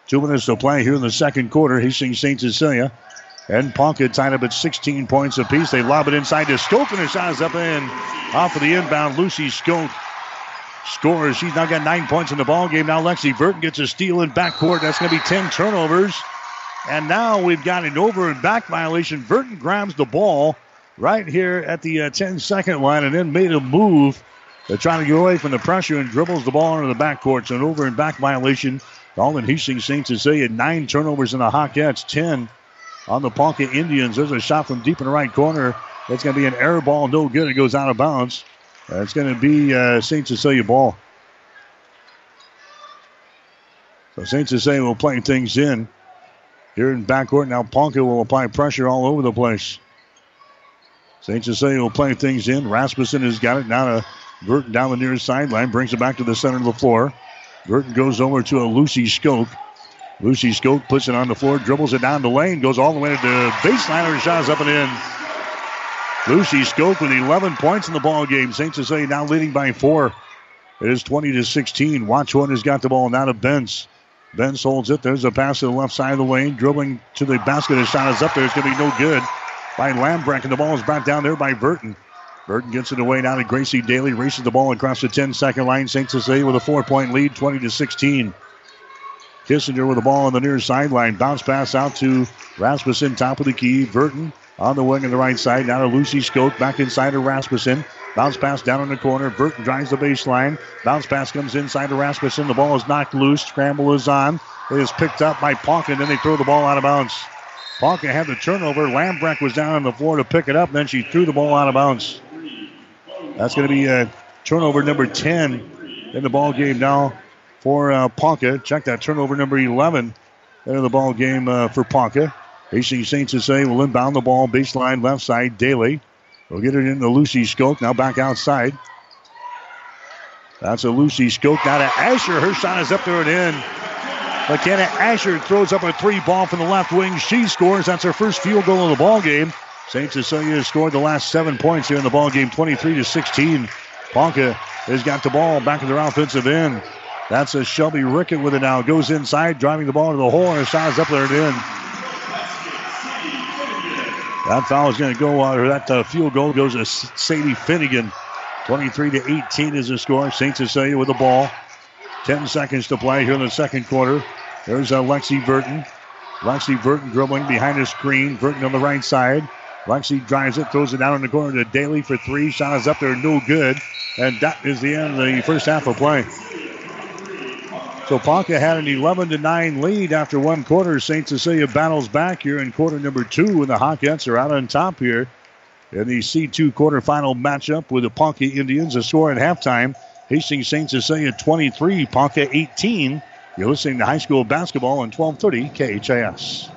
Two minutes to play here in the second quarter. Hastings St. Cecilia and Ponca tied up at 16 points apiece. They lob it inside to Skoke, and her shot is up in off of the inbound. Lucy Skoke scores. She's now got nine points in the ball game. Now Lexi Burton gets a steal in backcourt. That's going to be 10 turnovers. And now we've got an over and back violation. Burton grabs the ball right here at the uh, 10 second line and then made a move to try to get away from the pressure and dribbles the ball into the backcourt. So an over and back violation. All in Hastings St. Cecilia, nine turnovers in the Hawkettes, 10 on the Ponca Indians. There's a shot from deep in the right corner. It's going to be an air ball, no good. It goes out of bounds. Uh, it's going to be uh, St. Cecilia ball. So St. Cecilia will play things in here in backcourt. Now Ponca will apply pressure all over the place. St. Cecilia will play things in. Rasmussen has got it now to Burton down the near sideline, brings it back to the center of the floor. Burton goes over to a Lucy Skoke. Lucy Skoke puts it on the floor, dribbles it down the lane, goes all the way to the baseline. Her shot is up and in. Lucy Skoke with 11 points in the ball game. St. Cecilia now leading by four. It is 20 to 16. Watchorn has got the ball now to Benz. Benz holds it. There's a pass to the left side of the lane, dribbling to the basket. His shot is up there. It's going to be no good by Lambrecht, and the ball is brought down there by Burton. Burton gets it away now to Gracie Daly, races the ball across the 10 second line. St. Cecilia with a four point lead, 20 to 16. Kissinger with the ball on the near sideline. Bounce pass out to Rasmussen, top of the key. Burton on the wing on the right side. Now to Lucy Skoke, back inside to Rasmussen. Bounce pass down in the corner. Burton drives the baseline. Bounce pass comes inside to Rasmussen. The ball is knocked loose. Scramble is on. It is picked up by Ponca, and then they throw the ball out of bounds. Ponca had the turnover. Lambrecht was down on the floor to pick it up, and then she threw the ball out of bounds. That's going to be a turnover number 10 in the ball game now for uh, Ponca. Check that turnover number 11 in the ball game uh, for Ponca. Hastings St. Cecilia will inbound the ball, baseline left side. Daly will get it into Lucy Skoke. Now back outside. That's a Lucy Skoke. Now to Asher. Her shot is up there and in. McKenna Asher throws up a three ball from the left wing. She scores. That's her first field goal of the ball game. St. Cecilia has scored the last seven points here in the ball game, 23 to 16. Ponca has got the ball back in their offensive end. That's a Shelby Rickett with it now. Goes inside, driving the ball to the hole, and her up there and in. That foul is going to go, uh, that uh, field goal goes to Sadie Finnegan. 23 to 18 is the score. St. Cecilia with the ball. 10 seconds to play here in the second quarter. There's uh, Lexi Burton. Lexi Burton dribbling behind the screen. Burton on the right side. Lexi drives it, throws it down in the corner to Daly for three. Shot is up there, no good. And that is the end of the first half of play. So Ponca had an 11 to 9 lead after one quarter. St. Cecilia battles back here in quarter number two, and the Hawkettes are out on top here in the C2 quarterfinal matchup with the Ponca Indians. A score at halftime Hastings St. Cecilia 23, Ponca 18. You're listening to high school basketball on 1230 KHAS.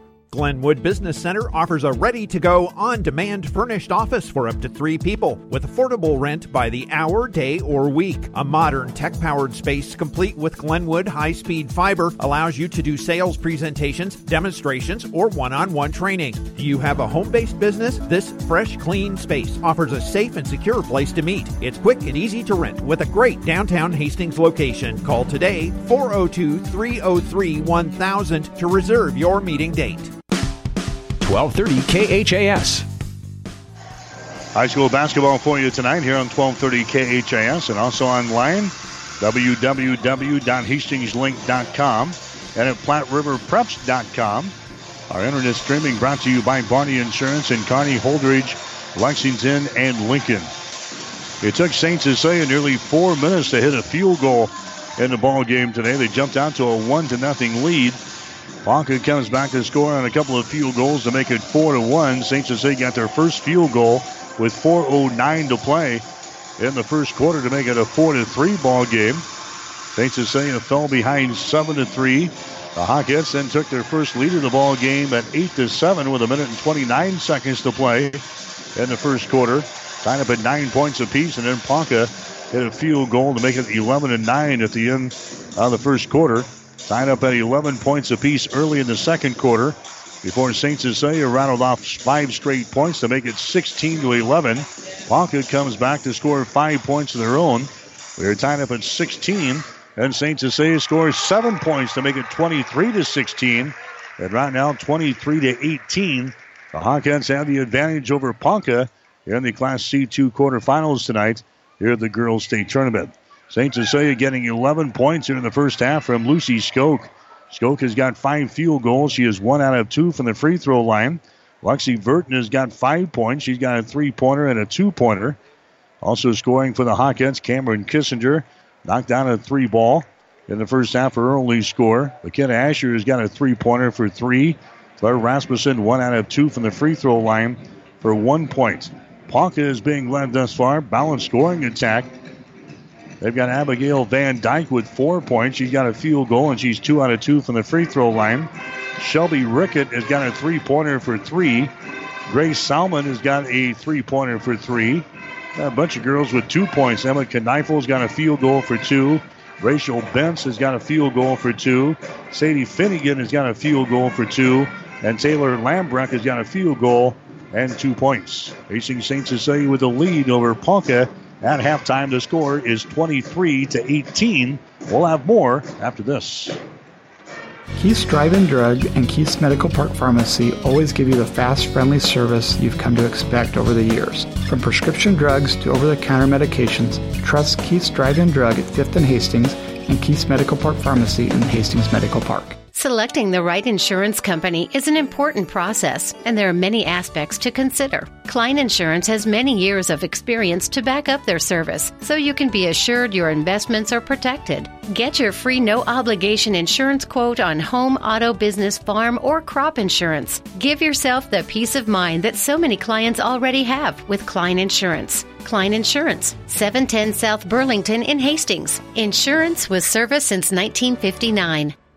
Glenwood Business Center offers a ready to go, on demand furnished office for up to three people with affordable rent by the hour, day, or week. A modern tech powered space complete with Glenwood high speed fiber allows you to do sales presentations, demonstrations, or one on one training. Do you have a home based business? This fresh, clean space offers a safe and secure place to meet. It's quick and easy to rent with a great downtown Hastings location. Call today 402 303 1000 to reserve your meeting date. 1230 KHAS. High school basketball for you tonight here on 1230 KHAS and also online www.hastingslink.com and at PlatteRiverPreps.com. Our internet streaming brought to you by Barney Insurance in Kearney, Holdrege, Lexington, and Lincoln. It took St. Cecilia nearly four minutes to hit a field goal in the ball game today. They jumped out to a one to nothing lead. Ponca comes back to score on a couple of field goals to make it four to one. St. Cecilia got their first field goal with 4:09 to play in the first quarter to make it a four to three ball game. St. Cecilia fell behind seven to three. The Hawkettes then took their first lead of the ball game at eight to seven with a minute and 29 seconds to play in the first quarter. Tied up at nine points apiece, and then Ponca hit a field goal to make it 11 and nine at the end of the first quarter. Tied up at 11 points apiece early in the second quarter before St. Cecilia rattled off five straight points to make it 16 to 11. Ponca comes back to score five points of their own. We are tied up at 16, and St. Cecilia scores seven points to make it 23 to 16. And right now, 23 to 18. The Hawkettes have the advantage over Ponca in the Class C2 quarterfinals tonight here at the Girls State Tournament. St. Cecilia getting 11 points here in the first half from Lucy Skoke. Skoke has got five field goals. She is one out of two from the free throw line. Lexi Burton has got five points. She's got a three pointer and a two pointer. Also scoring for the Hawkettes, Cameron Kissinger knocked down a three ball in the first half for early score. McKenna Asher has got a three pointer for three. Claire Rasmussen, one out of two from the free throw line for one point. Ponca is being led thus far. Balanced scoring attack. They've got Abigail Van Dyke with four points. She's got a field goal, and she's two out of two from the free throw line. Shelby Rickett has got a three pointer for three. Grace Salmon has got a three pointer for three. Got a bunch of girls with two points. Emma Kneifel's got a field goal for two. Rachel Benz has got a field goal for two. Sadie Finnegan has got a field goal for two. And Taylor Lambrecht has got a field goal and two points. Hastings St. Cecilia with a lead over Ponca at halftime. The score is 23 to 18. We'll have more after this. Keith's Drive-In Drug and Keith's Medical Park Pharmacy always give you the fast, friendly service you've come to expect over the years. From prescription drugs to over-the-counter medications, trust Keith's Drive-In Drug at 5th and Hastings and Keith's Medical Park Pharmacy in Hastings Medical Park. Selecting the right insurance company is an important process, and there are many aspects to consider. Klein Insurance has many years of experience to back up their service, so you can be assured your investments are protected. Get your free no obligation insurance quote on home, auto, business, farm, or crop insurance. Give yourself the peace of mind that so many clients already have with Klein Insurance. Klein Insurance, 710 South Burlington in Hastings. Insurance with service since 1959.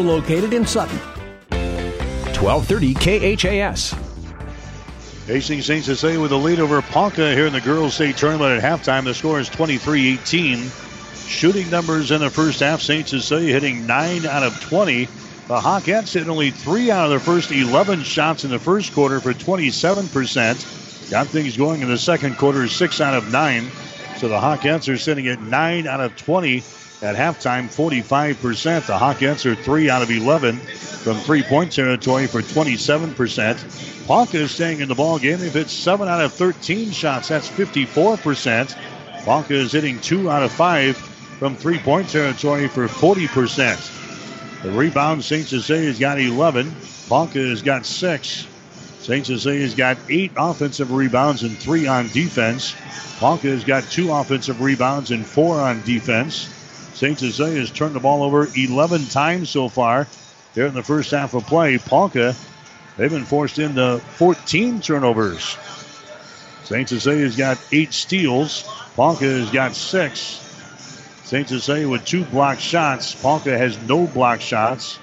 located in Sutton. 1230 KHAS. Hastings St. Cecilia with a lead over Ponca here in the girls' state tournament at halftime. The score is 23 18. Shooting numbers in the first half, St. Cecilia hitting 9 out of 20. The Hawkettes hit only 3 out of their first 11 shots in the first quarter for 27%. Got things going in the second quarter, 6 out of 9. So the Hawkettes are sitting at 9 out of 20 at halftime, 45%. The Hawkettes are 3 out of 11 from three point territory for 27%. Ponca is staying in the ball game. They've hit 7 out of 13 shots. That's 54%. Ponca is hitting 2 out of 5 from three point territory for 40%. The rebound, St. Cecilia's got 11. Ponca has got 6. St. Cecilia's got 8 offensive rebounds and 3 on defense. Ponca has got 2 offensive rebounds and 4 on defense. St. Cecilia has turned the ball over 11 times so far here in the first half of play. Ponca, they've been forced into 14 turnovers. St. Cecilia's got eight steals. Ponca has got six. St. Cecilia with two block shots. Ponca has no block shots.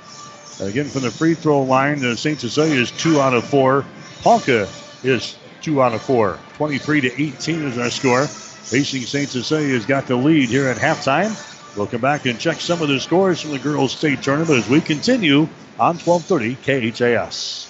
Again, from the free throw line, St. Cecilia is two out of four. Ponca is two out of four. 23 to 18 is our score. Hastings St. Cecilia has got the lead here at halftime. We'll come back and check some of the scores from the girls' state tournament as we continue on 1230 KHAS.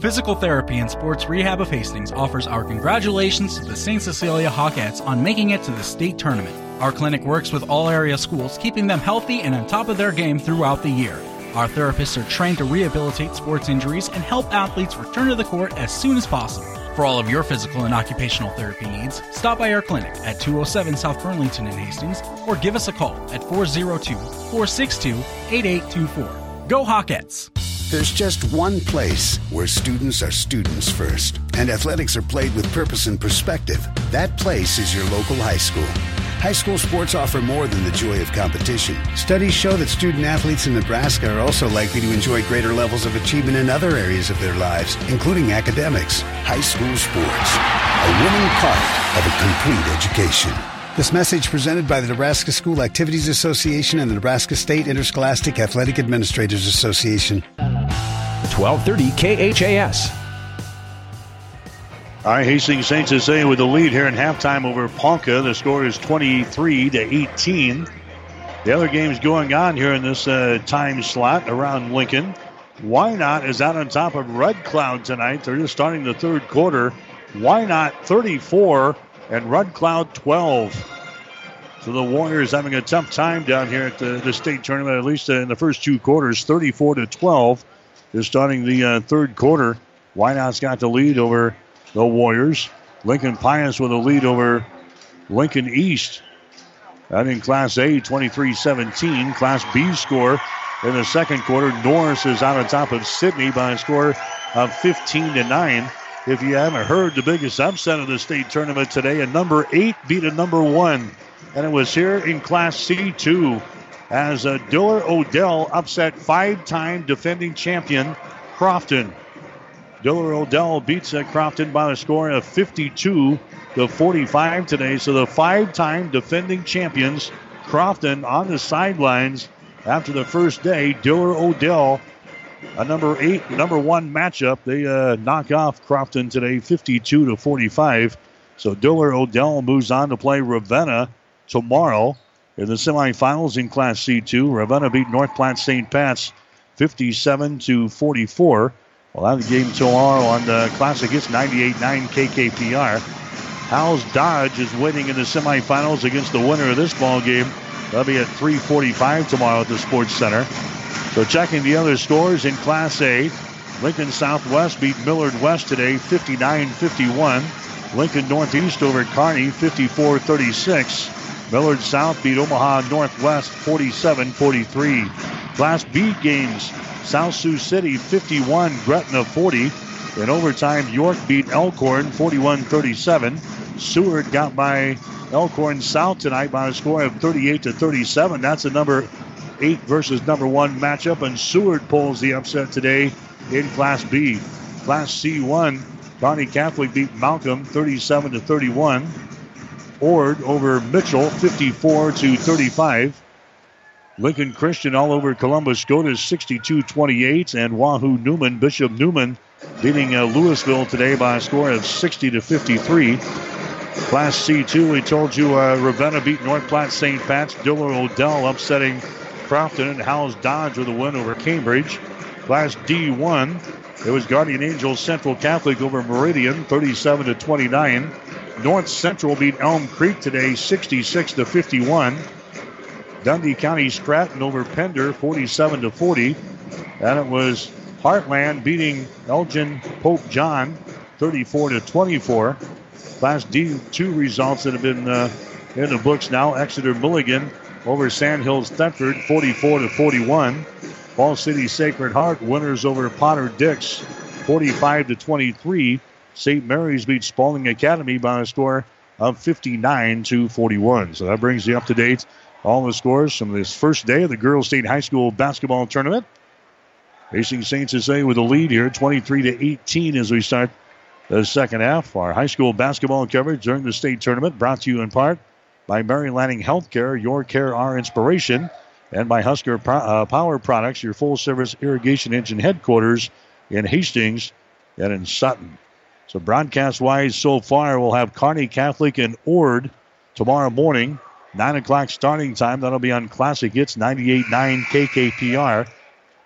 Physical Therapy and Sports Rehab of Hastings offers our congratulations to the St. Cecilia Hawkettes on making it to the state tournament. Our clinic works with all area schools, keeping them healthy and on top of their game throughout the year. Our therapists are trained to rehabilitate sports injuries and help athletes return to the court as soon as possible. For all of your physical and occupational therapy needs, stop by our clinic at 207 South Burlington in Hastings or give us a call at 402 462 8824. Go Hawkettes! There's just one place where students are students first, and athletics are played with purpose and perspective. That place is your local high school. High school sports offer more than the joy of competition. Studies show that student athletes in Nebraska are also likely to enjoy greater levels of achievement in other areas of their lives, including academics. High school sports, a winning part of a complete education. This message presented by the Nebraska School Activities Association and the Nebraska State Interscholastic Athletic Administrators Association. 1230 KHAS. All right, Hastings St. Cecilia with the lead here in halftime over Ponca. The score is 23 to 18. The other games going on here in this uh, time slot around Lincoln. Wynot is out on top of Red Cloud tonight. They're just starting the third quarter. Wynot 34, and Red Cloud 12. So the Warriors having a tough time down here at the, the state tournament, at least in the first two quarters, 34 to 12. Is starting the uh, third quarter. Wynot's got the lead over the Warriors. Lincoln Pius with a lead over Lincoln East. That in Class A, 23 17. Class B score in the second quarter. Norris is out on top of Sidney by a score of 15 to 9. If you haven't heard the biggest upset of the state tournament today, a number eight beat a number one. And it was here in Class C2 as uh, Diller Odell upset five time defending champion Crofton. Diller Odell beats Crofton by a score of 52 to 45 today. So the five time defending champions, Crofton, on the sidelines after the first day. Diller Odell, a number eight, number one matchup. They uh, knock off Crofton today 52 to 45. So Diller Odell moves on to play Ravenna tomorrow in the semifinals in Class C2. Ravenna beat North Platte St. Pat's 57 to 44. Well, that game tomorrow on the Classic. It's 98-9 KKPR. Howells-Dodge is winning in the semifinals against the winner of this ball game. That'll be at 3:45 tomorrow at the Sports Center. So checking the other scores in Class A, Lincoln Southwest beat Millard West today 59-51. Lincoln Northeast over Kearney 54-36. Millard South beat Omaha Northwest 47 43. Class B games South Sioux City 51, Gretna 40. In overtime, York beat Elkhorn 41 37. Seward got by Elkhorn South tonight by a score of 38 to 37. That's a number eight versus number one matchup, and Seward pulls the upset today in Class B. Class C1, Kearney Catholic beat Malcolm 37 to 31. Ord over Mitchell, 54 to 35. Lincoln Christian all over Columbus Scotus, 62-28, and Wahoo Newman, Bishop Newman, beating uh, Louisville today by a score of 60 to 53. Class C2, we told you uh, Ravenna beat North Platte St. Pat's. Diller Odell upsetting Crofton and Howells-Dodge with a win over Cambridge. Class D1, it was Guardian Angels Central Catholic over Meridian, 37 to 29. North Central beat Elm Creek today, 66 to 51. Dundy County Stratton over Pender, 47 to 40. And it was Heartland beating Elgin Pope John, 34 to 24. Class D2 results that have been uh, in the books now. Exeter Milligan over Sandhills Thetford, 44 to 41. Fall City Sacred Heart winners over Potter Dix, 45 to 23. St. Mary's beat Spalding Academy by a score of 59 to 41. So that brings you up to date all the scores from this first day of the Girls State High School basketball tournament. Hastings St. Cecilia with a lead here, 23 to 18 as we start the second half. Our high school basketball coverage during the state tournament brought to you in part by Mary Lanning Healthcare, your care, our inspiration, and by Husker uh, Power Products, your full service irrigation engine headquarters in Hastings and in Sutton. So broadcast wise so far, we'll have Kearney Catholic and Ord tomorrow morning, 9 o'clock starting time. That'll be on Classic Hits 98.9 KKPR.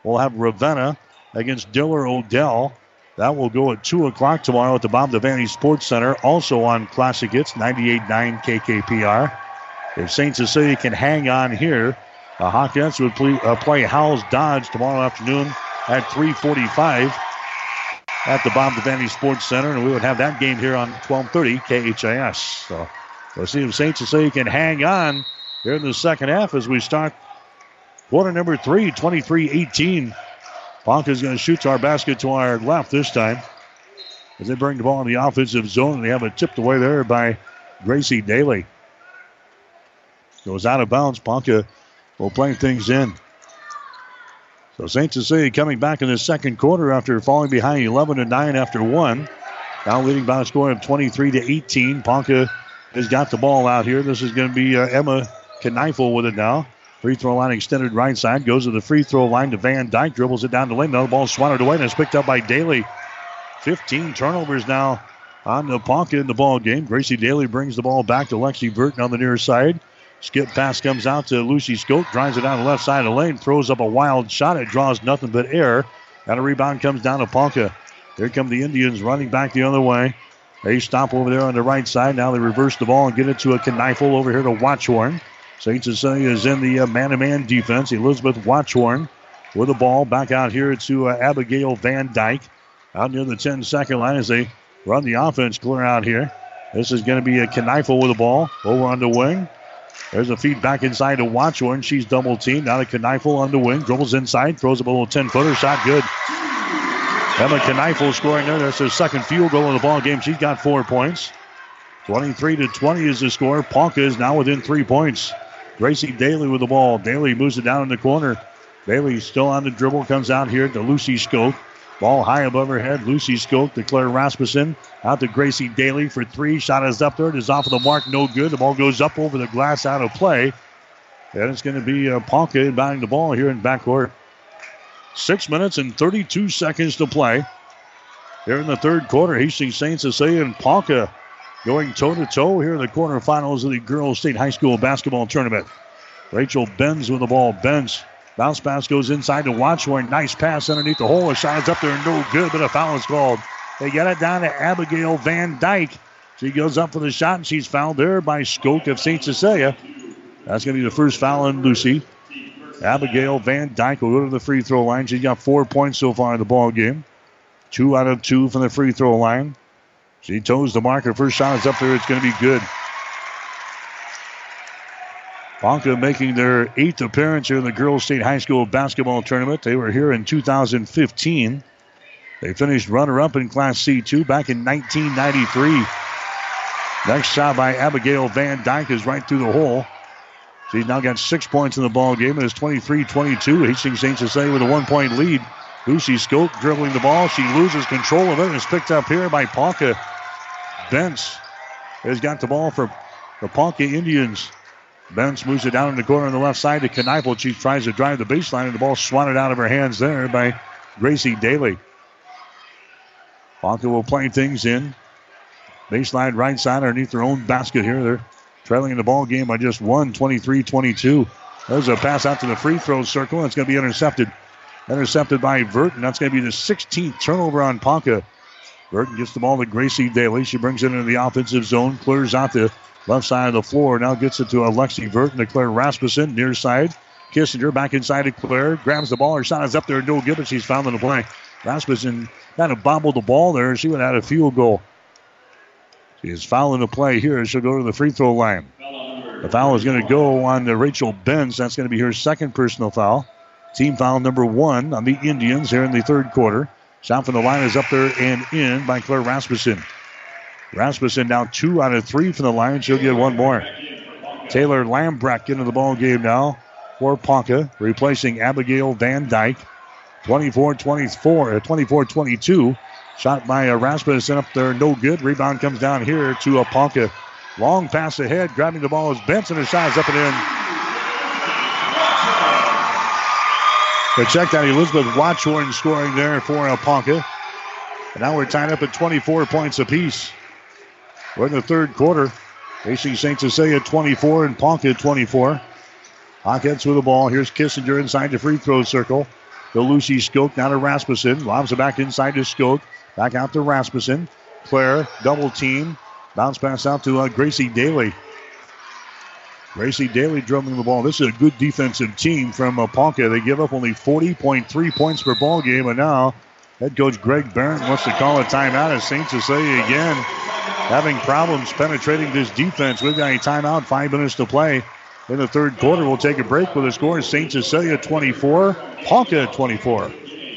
We'll have Ravenna against Diller Odell. That will go at 2 o'clock tomorrow at the Bob Devaney Sports Center, also on Classic Hits 98.9 KKPR. If St. Cecilia can hang on here, the would play, uh, play Howells-Dodge tomorrow afternoon at 345 at the Bob Devaney Sports Center, and we would have that game here on 1230 KHAS. So we'll see if St. Cecilia can hang on here in the second half as we start quarter number three, 23-18. Ponca is going to shoot to our basket to our left this time. As they bring the ball in the offensive zone, they have it tipped away there by Gracie Daly. Goes out of bounds. Ponca will play things in. So St. Cecilia coming back in the second quarter after falling behind 11 to 9 after one. Now leading by a score of 23 to 18. Ponca has got the ball out here. This is going to be uh, Emma Kneifel with it now. Free throw line extended right side. Goes to the free throw line to Van Dyke. Dribbles it down the lane. Now the ball swatted away and it's picked up by Daly. 15 turnovers now on the Ponca in the ball game. Gracie Daly brings the ball back to Lexi Burton on the near side. Skip pass comes out to Lucy Skoke, drives it down the left side of the lane, throws up a wild shot. It draws nothing but air. And a rebound comes down to Ponca. Here come the Indians running back the other way. They stop over there on the right side. Now they reverse the ball and get it to a Kneifel over here to Watchorn. St. Cecilia is in the man to man defense. Elizabeth Watchorn with the ball back out here to uh, Abigail Van Dyke out near the 10 second line as they run the offense clear out here. This is going to be a Kneifel with the ball over on the wing. There's a feed back inside to Watchorn. She's double teamed. Now to Kneifel on the wing. Dribbles inside. Throws a little 10 footer. Shot good. Emma Kneifel scoring there. That's her second field goal in the ball game. She's got four points. 23 to 20 is the score. Ponca is now within three points. Gracie Daly with the ball. Daly moves it down in the corner. Bailey still on the dribble. Comes out here to Lucy Skoke. Ball high above her head. Lucy Skoke to Claire Rasmussen. Out to Gracie Daly for three. Shot is up there. It is off of the mark. No good. The ball goes up over the glass out of play. And it's going to be uh, Ponca inbounding the ball here in backcourt. Six minutes and 32 seconds to play. Here in the third quarter, Hastings St. Cecilia and Ponca going toe to toe here in the quarterfinals of the Girls State High School Basketball Tournament. Rachel Benz with the ball. Benz. bounce pass goes inside to Watchorn. Nice pass underneath the hole. A shot is up there, no good, but a foul is called. They get it down to Abigail Van Dyke. She goes up for the shot, and she's fouled there by Skoke of St. Cecilia. That's going to be the first foul on Lucy. Abigail Van Dyke will go to the free throw line. She's got four points so far in the ball game. Two out of two from the free throw line. She toes the mark. Her first shot is up there. It's going to be good. Ponca making their eighth appearance here in the Girls State High School Basketball Tournament. They were here in 2015. They finished runner up in Class C2 back in 1993. Next shot by Abigail Van Dyke is right through the hole. She's now got six points in the ball game. And It is 23-22. Hastings St. Cecilia with a one-point lead. Lucy Skoke dribbling the ball. She loses control of it and is picked up here by Ponca. Benz has got the ball for the Ponca Indians. Benz moves it down in the corner on the left side to Kneifel. She tries to drive the baseline, and the ball swatted out of her hands there by Gracie Daly. Ponca will play things in. Baseline right side underneath their own basket here. They're trailing in the ball game by just one, 23-22. There's a pass out to the free throw circle. It's going to be intercepted. Intercepted by Burton. That's going to be the 16th turnover on Ponca. Burton gets the ball to Gracie Daly. She brings it into the offensive zone, clears out the left side of the floor. Now gets it to Alexi Burton to Claire Rasmussen, near side. Kissinger back inside to Claire. Grabs the ball. Her shot is up there. No good, but she's found in the play. Rasmussen kind of bobbled the ball there. She would have had a field goal. Is fouling the play here. She'll go to the free throw line. The foul is going to go on to Rachel Benz. That's going to be her second personal foul. Team foul number one on the Indians here in the third quarter. Shot from the line is up there and in by Claire Rasmussen. Rasmussen now two out of three from the line. She'll get one more. Taylor Lambrecht into the ball game now for Ponca, replacing Abigail Van Dyke. 24 24, uh, 24 22. Shot by Rasmussen up there, no good. Rebound comes down here to a Ponca. Long pass ahead, grabbing the ball is Benson. His shot is up and in. They check out Elizabeth Watchorn scoring there for Ponca. And now we're tied up at 24 points apiece. We're in the third quarter. AC St. Cecilia 24 and Ponca 24. Hawkettes with the ball. Here's Kissinger inside the free throw circle. The Lucy Skoke, now to Rasmussen. Lobs it back inside to Skoke. Back out to Rasmussen. Claire, double team. Bounce pass out to uh, Gracie Daly. Gracie Daly dribbling the ball. This is a good defensive team from uh, Ponca. They give up only 40.3 points per ball game, and now head coach Greg Barron wants to call a timeout as St. Cecilia again having problems penetrating this defense. We've got a timeout, five minutes to play in the third quarter. We'll take a break with the score St. Cecilia 24, Ponca 24.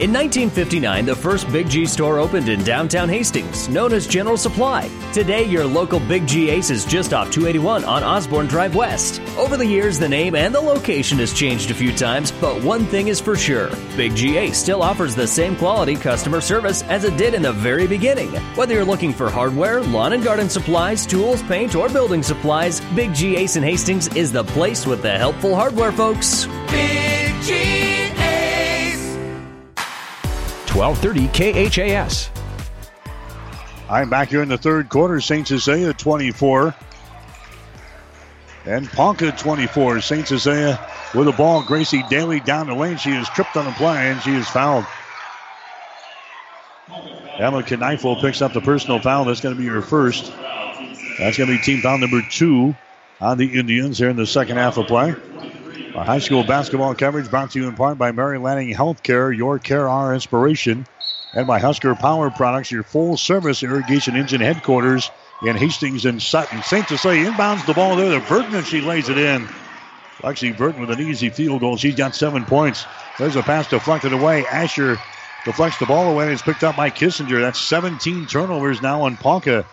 In 1959, the first Big G store opened in downtown Hastings, known as General Supply. Today, your local Big G Ace is just off 281 on Osborne Drive West. Over the years, the name and the location has changed a few times, but one thing is for sure Big G Ace still offers the same quality customer service as it did in the very beginning. Whether you're looking for hardware, lawn and garden supplies, tools, paint, or building supplies, Big G Ace in Hastings is the place with the helpful hardware folks. Big 1230 KHAS. I'm back here in the third quarter. St. Cecilia 24. And Ponca 24. St. Cecilia with the ball. Gracie Daly down the lane. She is tripped on the play and she is fouled. Emma Kneifel picks up the personal foul. That's going to be her first. That's going to be team foul number two on the Indians here in the second half of play. Our high school basketball coverage brought to you in part by Mary Lanning Healthcare, your care, our inspiration and by Husker Power Products, your full service irrigation engine headquarters in Hastings and Sutton. St. Cecilia inbounds the ball there to Burton and she lays it in. Lexi Burton with an easy field goal. She's got seven points. There's a pass deflected away. Asher deflects the ball away and it's picked up by Kissinger. That's 17 turnovers now on Ponca.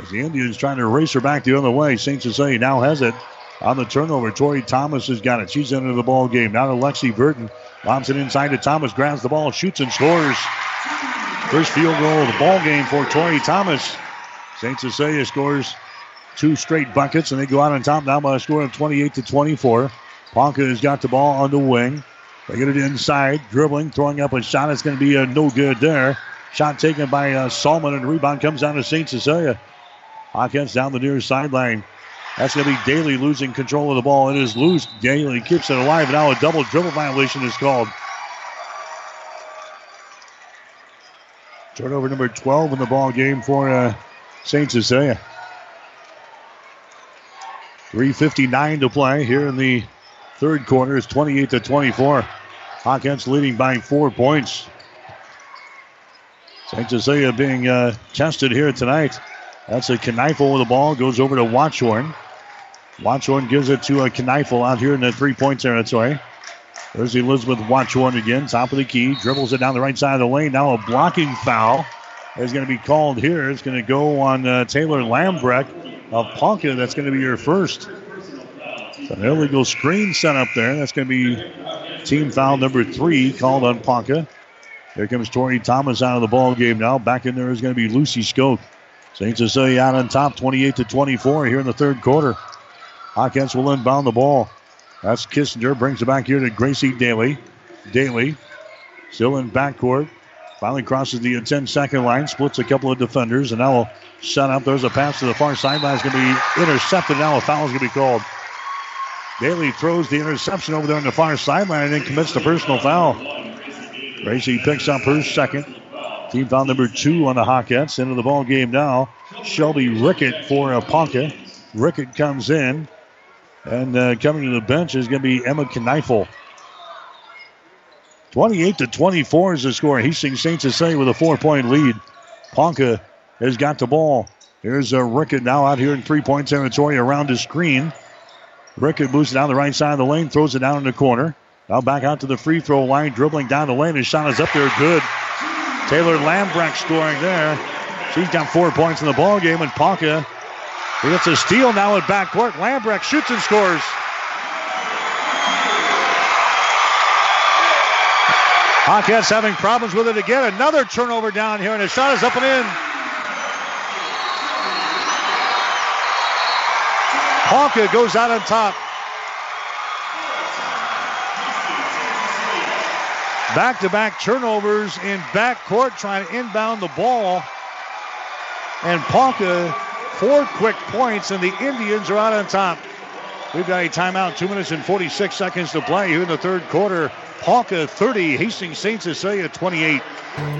As the Indians trying to race her back the other way. St. Cecilia now has it on the turnover. Tori Thomas has got it. She's into the ball game. Now to Lexi Burton. Lobs it inside to Thomas. Grabs the ball, shoots and scores. First field goal of the ball game for Tori Thomas. St. Cecilia scores two straight buckets, and they go out on top now by a score of 28 to 24. Ponca has got the ball on the wing. They get it inside, dribbling, throwing up a shot. It's going to be a no good there. Shot taken by uh, Salmon, and rebound comes down to St. Cecilia. Hawkettes down the near sideline. That's going to be Daly losing control of the ball. It is loose. Daly keeps it alive. Now a double dribble violation is called. Turnover number 12 in the ball game for uh, St. Cecilia. 3.59 to play here in the third quarter. It's 28 to 24. Hawkettes leading by four points. St. Cecilia being uh, tested here tonight. That's a Kneifel with the ball. Goes over to Watchorn. Watchorn gives it to a Kneifel out here in the three point territory. There's Elizabeth Watchorn again, top of the key, dribbles it down the right side of the lane. Now a blocking foul is going to be called here. It's going to go on uh, Taylor Lambrecht of Ponca. That's going to be your first. An illegal screen set up there. That's going to be team foul number three called on Ponca. Here comes Tori Thomas out of the ball game now. Back in there is going to be Lucy Skoke. St. Cecilia out on top, 28 to 24 here in the third quarter. Hawkettes will inbound the ball. That's Kissinger. Brings it back here to Gracie Daly. Daly still in backcourt. Finally crosses the 10 second line, splits a couple of defenders, and now will shut up. There's a pass to the far sideline. It's going to be intercepted. Now a foul is going to be called. Daly throws the interception over there on the far sideline and then commits the personal foul. Gracie picks up her second. Team foul number two on the Hawkettes. Into the ball game now. Shelby Rickett for a Ponca. Rickett comes in. And uh, coming to the bench is going to be Emma Kneifel. 28 to 24 is the score. Hastings St. Cecilia with a four point lead. Ponca has got the ball. Here's uh, Rickett now out here in three point territory around the screen. Rickett moves it down the right side of the lane, throws it down in the corner. Now back out to the free throw line, dribbling down the lane. His shot is up there, good. Taylor Lambrecht scoring there. She's got four points in the ball game, and Ponca he gets a steal now at backcourt. Lambrecht shoots and scores. Hawkettes having problems with it again. Another turnover down here, and his shot is up and in. Ponca goes out on top. Back to back turnovers in backcourt, trying to inbound the ball. And Ponca, four quick points, and the Indians are out on top. We've got a timeout, two minutes and 46 seconds to play here in the third quarter. Ponca 30, Hastings St. Cecilia 28.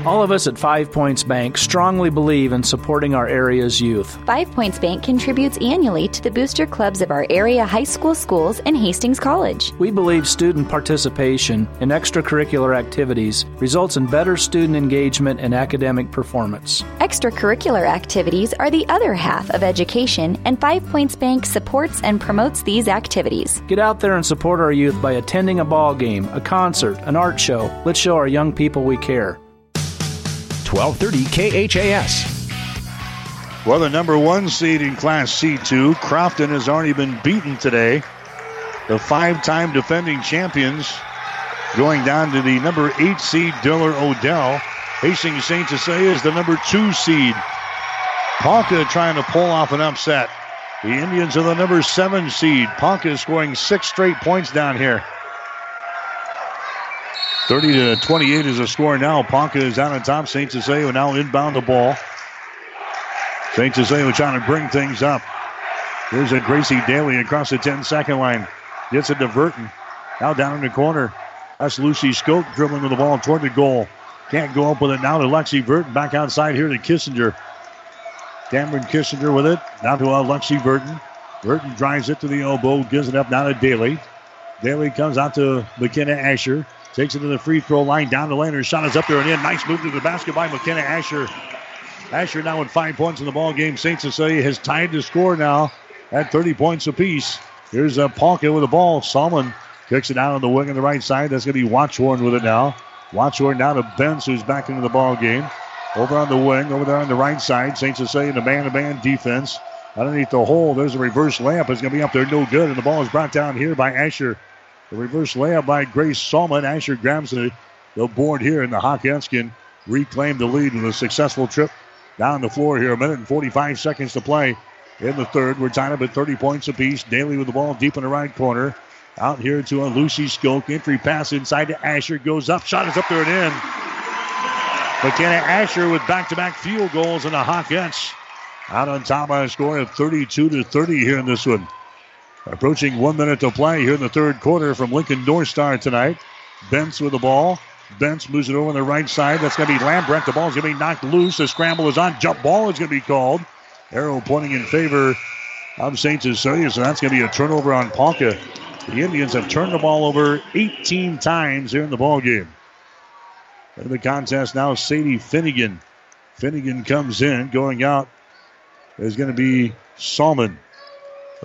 All of us at Five Points Bank strongly believe in supporting our area's youth. Five Points Bank contributes annually to the booster clubs of our area high school schools and Hastings College. We believe student participation in extracurricular activities results in better student engagement and academic performance. Extracurricular activities are the other half of education, and Five Points Bank supports and promotes these activities. Get out there and support our youth by attending a ball game, a concert, an art show. Let's show our young people we care. 1230 KHAS. Well, the number one seed in Class C2, Crofton, has already been beaten today. The five time defending champions going down to the number eight seed, Diller Odell. Hastings St. Cecilia is the number two seed. Ponca trying to pull off an upset. The Indians are the number seven seed. Ponca is scoring six straight points down here. 30 to 28 is the score now. Ponca is out on top. St. Cecilia now inbound the ball. St. Cecilia trying to bring things up. Here's a Gracie Daly across the 10 second line. Gets it to Burton. Now down in the corner. That's Lucy Skoke dribbling with the ball toward the goal. Can't go up with it now to Lexi Burton. Back outside here to Kissinger. Cameron Kissinger with it. Now to uh, Lexi Burton. Burton drives it to the elbow. Gives it up now to Daly. Daly comes out to McKenna Asher. Takes it to the free throw line. Down the lane. Her shot is up there and in. Nice move to the basket by McKenna Asher. Asher now with five points in the ball game. St. Cecilia has tied the score now at 30 points apiece. Here's a uh, Ponca with the ball. Salmon kicks it out on the wing on the right side. That's going to be Watchorn with it now. Watchorn now to Benz, who's back into the ball game. Over on the wing, over there on the right side. St. Cecilia, in the man-to-man defense. Underneath the hole, there's a reverse layup. It's going to be up there, no good. And the ball is brought down here by Asher. The reverse layup by Grace Salmon. Asher grabs the, the board here, and the Hawkettes can reclaim the lead with a successful trip down the floor here. A minute and 45 seconds to play in the third. We're tied up at 30 points apiece. Daly with the ball deep in the right corner. Out here to a Lucy Skoke. Entry pass inside to Asher. Goes up. Shot is up there and in. McKenna Asher with back-to-back field goals and the Hawkettes out on top by a score of 32 to 30 here in this one. Approaching one minute to play here in the third quarter from Lincoln North Star tonight. Benz with the ball. Benz moves it over on the right side. That's going to be Lambrecht. The ball's going to be knocked loose. The scramble is on. Jump ball is going to be called. Arrow pointing in favor of St. Cecilia. So that's going to be a turnover on Ponca. The Indians have turned the ball over 18 times here in the ball game. In the contest now, Sadie Finnegan. Finnegan comes in. Going out is going to be Salmon.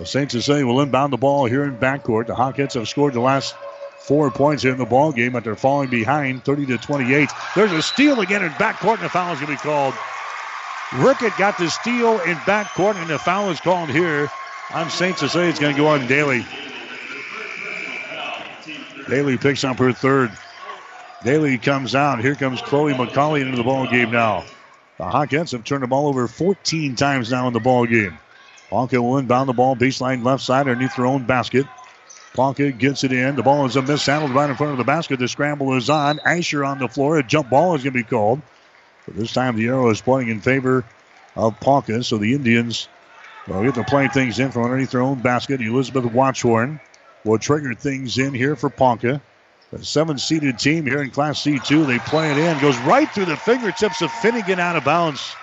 St. Cecilia will inbound the ball here in backcourt. The Hawkettes have scored the last four points in the ball game, but they're falling behind 30 to 28. There's a steal again in backcourt, and the foul is going to be called. Rickett got the steal in backcourt, and the foul is called here on St. Cecilia. It's going to go on Daly. Daly picks up her third. Daly comes out. Here comes Chloe McCauley into the ball game now. The Hawkettes have turned the ball over 14 times now in the ball game. Ponca will inbound the ball baseline left side underneath their own basket. Ponca gets it in. The ball is a mishandled right in front of the basket. The scramble is on. Asher on the floor. A jump ball is going to be called. But this time the arrow is pointing in favor of Ponca. So the Indians will get to play things in from underneath their own basket. Elizabeth Watchorn will trigger things in here for Ponka. The seven seeded team here in Class C2. They play it in. Goes right through the fingertips of Finnegan out of bounds.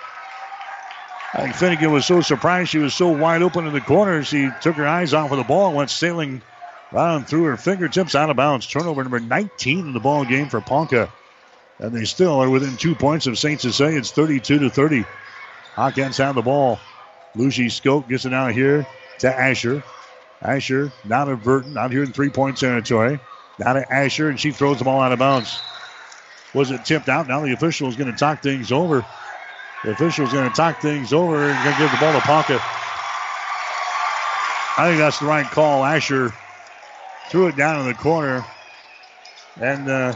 Think Finnegan was so surprised she was so wide open in the corner. She took her eyes off of the ball and went sailing right through her fingertips out of bounds. Turnover number 19 in the ball game for Ponca. And they still are within two points of St. Cecilia. It's 32 to 30. Hawkettes have the ball. Lucy Skoke gets it out here to Asher. Asher not to Burton, out here in three point territory. Now to Asher, and she throws the ball out of bounds. Was it tipped out? Now the official is going to talk things over. The official's going to talk things over and going to give the ball to Ponca. I think that's the right call. Asher threw it down in the corner, and uh,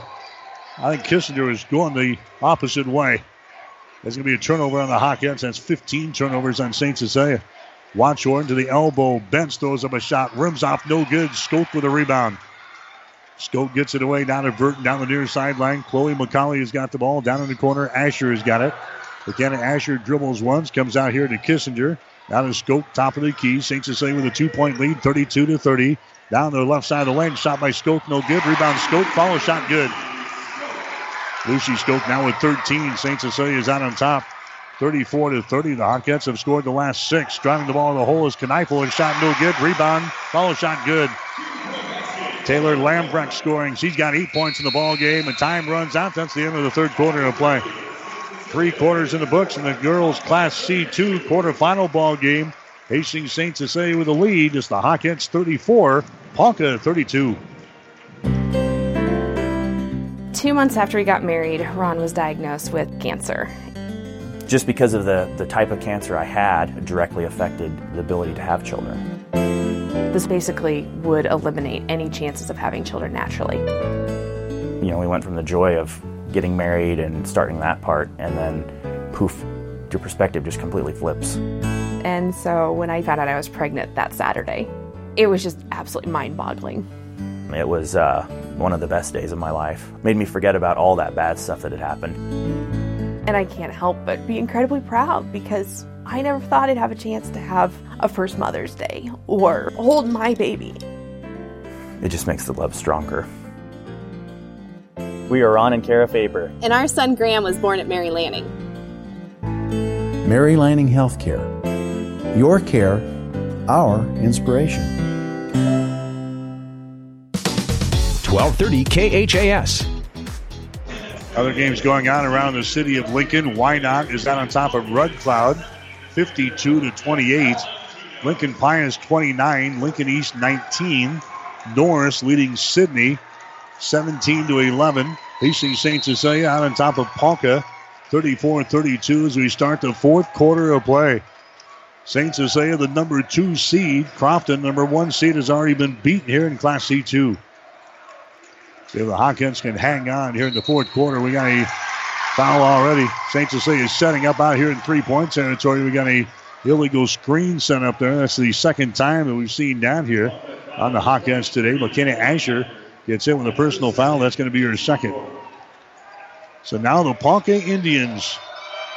I think Kissinger was going the opposite way. There's going to be a turnover on the Hawkettes. That's 15 turnovers on St. Cecilia. Watchorn to the elbow. Benz throws up a shot. Rims off, no good. Skoke with a rebound. Skoke gets it away down to Burton down the near sideline. Chloe McCauley has got the ball down in the corner. Asher has got it. Again, Asher dribbles once, comes out here to Kissinger. Down to Skoke, top of the key. St. Cecilia with a two point lead, 32 to 30. Down the left side of the lane, shot by Skoke, no good. Rebound Skoke, follow shot good. Lucy Skoke now with 13. St. Cecilia is out on top. 34 to 30. The Hawkettes have scored the last six. Driving the ball in the hole is Kneifel and shot no good. Rebound, follow shot good. Taylor Lambrecht scoring. She's got eight points in the ball game, and time runs out. That's the end of the third quarter of play. Three quarters in the books in the girls' Class C2 quarterfinal ball game. Hastings St. Cecilia with the lead. It's the Hawkettes 34, Ponca 32. Two months after he got married, Ron was diagnosed with cancer. Just because of the, the type of cancer I had, directly affected the ability to have children. This basically would eliminate any chances of having children naturally. You know, we went from the joy of getting married and starting that part, and then poof, your perspective just completely flips. And so when I found out I was pregnant that Saturday, it was just absolutely mind boggling. It was uh, one of the best days of my life. Made me forget about all that bad stuff that had happened. And I can't help but be incredibly proud because I never thought I'd have a chance to have a first Mother's Day or hold my baby. It just makes the love stronger. We are Ron and Kara Faber. And our son Graham was born at Mary Lanning. Mary Lanning Healthcare. Your care, our inspiration. 1230 KHAS. Other games going on around the city of Lincoln. Wynot is out on top of Red Cloud, 52 to 28. Lincoln Pius 29, Lincoln East 19. Norris leading Sidney 17 to 11. Hastings St. Cecilia out on top of Ponca 34 32 as we start the fourth quarter of play. St. Cecilia, the number two seed. Crofton, number one seed, has already been beaten here in Class C2. See if the Hawkettes can hang on here in the fourth quarter. We got a foul already. St. Cecilia is setting up out here in three point territory. We got a illegal screen set up there. That's the second time that we've seen that here on the Hawkettes today. McKenna Asher gets in with a personal foul. That's going to be her second. So now the Ponca Indians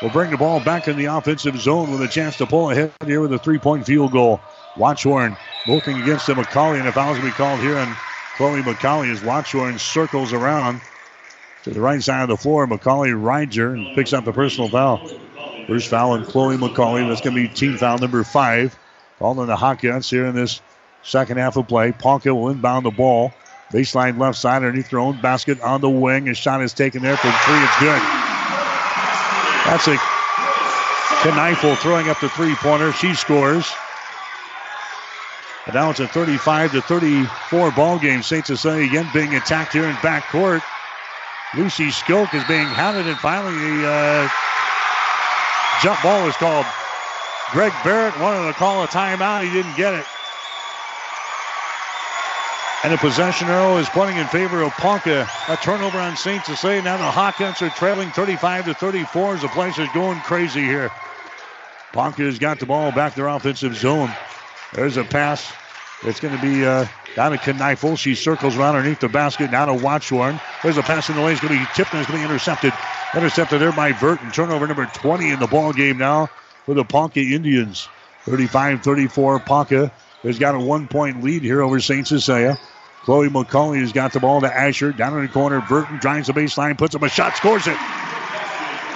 will bring the ball back in the offensive zone with a chance to pull ahead here with a three point field goal. Watchorn working against the McCauley, and a foul to be called here on Chloe McCauley as Watchorn circles around to the right side of the floor. McCauley rides her and picks up the personal foul. First foul on Chloe McCauley. That's going to be team foul number five. Called on the Hawkettes here in this second half of play. Ponca will inbound the ball. Baseline left side underneath their own basket on the wing. A shot is taken there from three. It's good. That's a Kneifel throwing up the three pointer. She scores. And now it's a 35 to 34 ball game. St. Cecilia again being attacked here in back court. Lucy Skoke is being hounded, and finally the uh, jump ball is called. Greg Barrett wanted to call a timeout. He didn't get it. And the possession arrow is pointing in favor of Ponca. A turnover on St. Cecilia. Now the Hawkettes are trailing 35 to 34 as the place is going crazy here. Ponca has got the ball back their offensive zone. There's a pass. It's going to be uh, down to Kneifel. She circles around underneath the basket. Now to Watchorn. There's a pass in the lane. It's going to be tipped and it's going to be intercepted. Intercepted there by Burton. Turnover number 20 in the ball game now for the Ponca Indians. 35-34. Ponca has got a one-point lead here over St. Cecilia. Chloe McCauley has got the ball to Asher. Down in the corner. Burton drives the baseline, puts up a shot, scores it.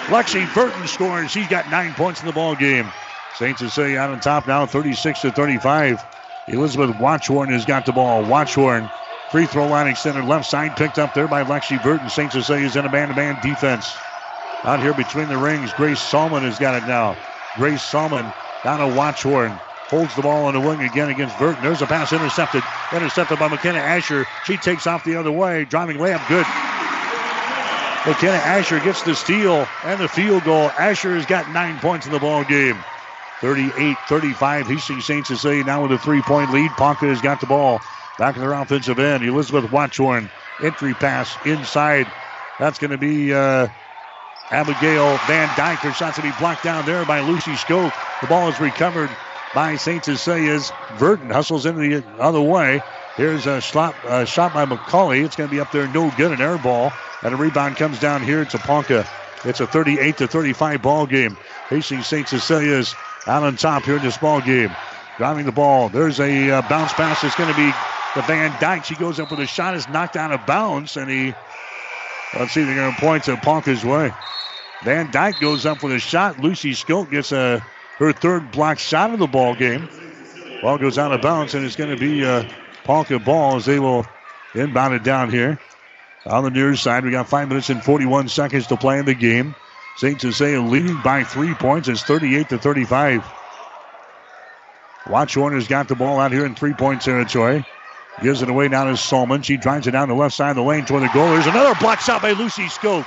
Lexi Burton scores. She's got nine points in the ball game. St. Cecilia out on top now, 36 to 35. Elizabeth Watchorn has got the ball. Watchorn, free throw line extended left side, picked up there by Lexi Burton. St. Cecilia's in a man-to-man defense. Out here between the rings, Grace Salmon has got it now. Grace Salmon down to Watchorn. Holds the ball on the wing again against Burton. There's a pass intercepted. Intercepted by McKenna Asher. She takes off the other way. Driving layup good. McKenna Asher gets the steal and the field goal. Asher has got nine points in the ball game. 38-35. Hastings St. Cecilia now with a three-point lead. Ponca has got the ball back in their offensive end. Elizabeth Watchorn. Entry pass inside. That's going to be uh, Abigail Van Dyke. Her shot's going to be blocked down there by Lucy Skoke. The ball is recovered by St. Cecilia's. Burton hustles into the other way. Here's a shot, a shot by McCauley. It's going to be up there, no good, an air ball. And a rebound comes down here to Ponca. It's a 38 to 35 ball game. Hastings St. Cecilia's out on top here in this ball game. Driving the ball. There's a uh, bounce pass. It's going to be the Van Dyke. She goes up with a shot. Is knocked out of bounds, and he. Let's see. They're going to point to Ponca's way. Van Dyke goes up with a shot. Lucy Skoke gets a her third block shot of the ball game. Ball goes out of bounds, and it's going to be uh, a Ponca ball as they will inbound it down here. On the near side, we got five minutes and 41 seconds to play in the game. St. Cecilia leading by three points. It's 38 to 35. Watchorn has got the ball out here in three point territory. Gives it away now to Salmon. She drives it down the left side of the lane toward the goal. There's another block shot by Lucy Skoke.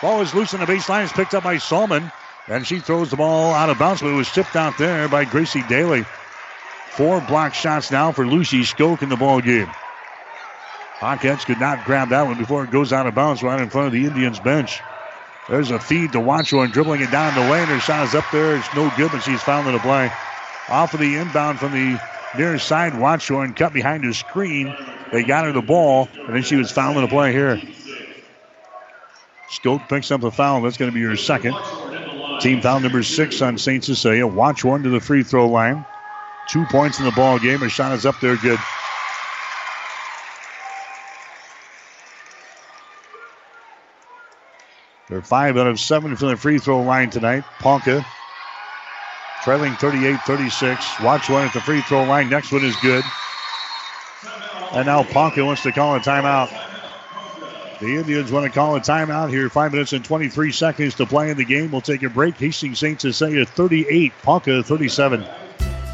Ball is loose on the baseline. It's picked up by Salmon. And she throws the ball out of bounds, but it was tipped out there by Gracie Daly. Four block shots now for Lucy Skoke in the ball game. Hawkettes could not grab that one before it goes out of bounds right in front of the Indians bench. There's a feed to Watchorn, dribbling it down the lane. Her shot is up there. It's no good, but she's fouled in the play. Off of the inbound from the near side, Watchorn cut behind the screen. They got her the ball, and then she was fouled in the play here. Skoke picks up the foul. That's going to be her second. Team foul number six on St. Cecilia. Watchorn to the free throw line. Two points in the ball game. A shot is up there good. They're five out of seven from the free throw line tonight. Ponca trailing 38 36. Watchorn at the free throw line. Next one is good. And now Ponca wants to call a timeout. The Indians want to call a timeout here. Five minutes and 23 seconds to play in the game. We'll take a break. Hastings St. Cecilia 38, Ponca 37.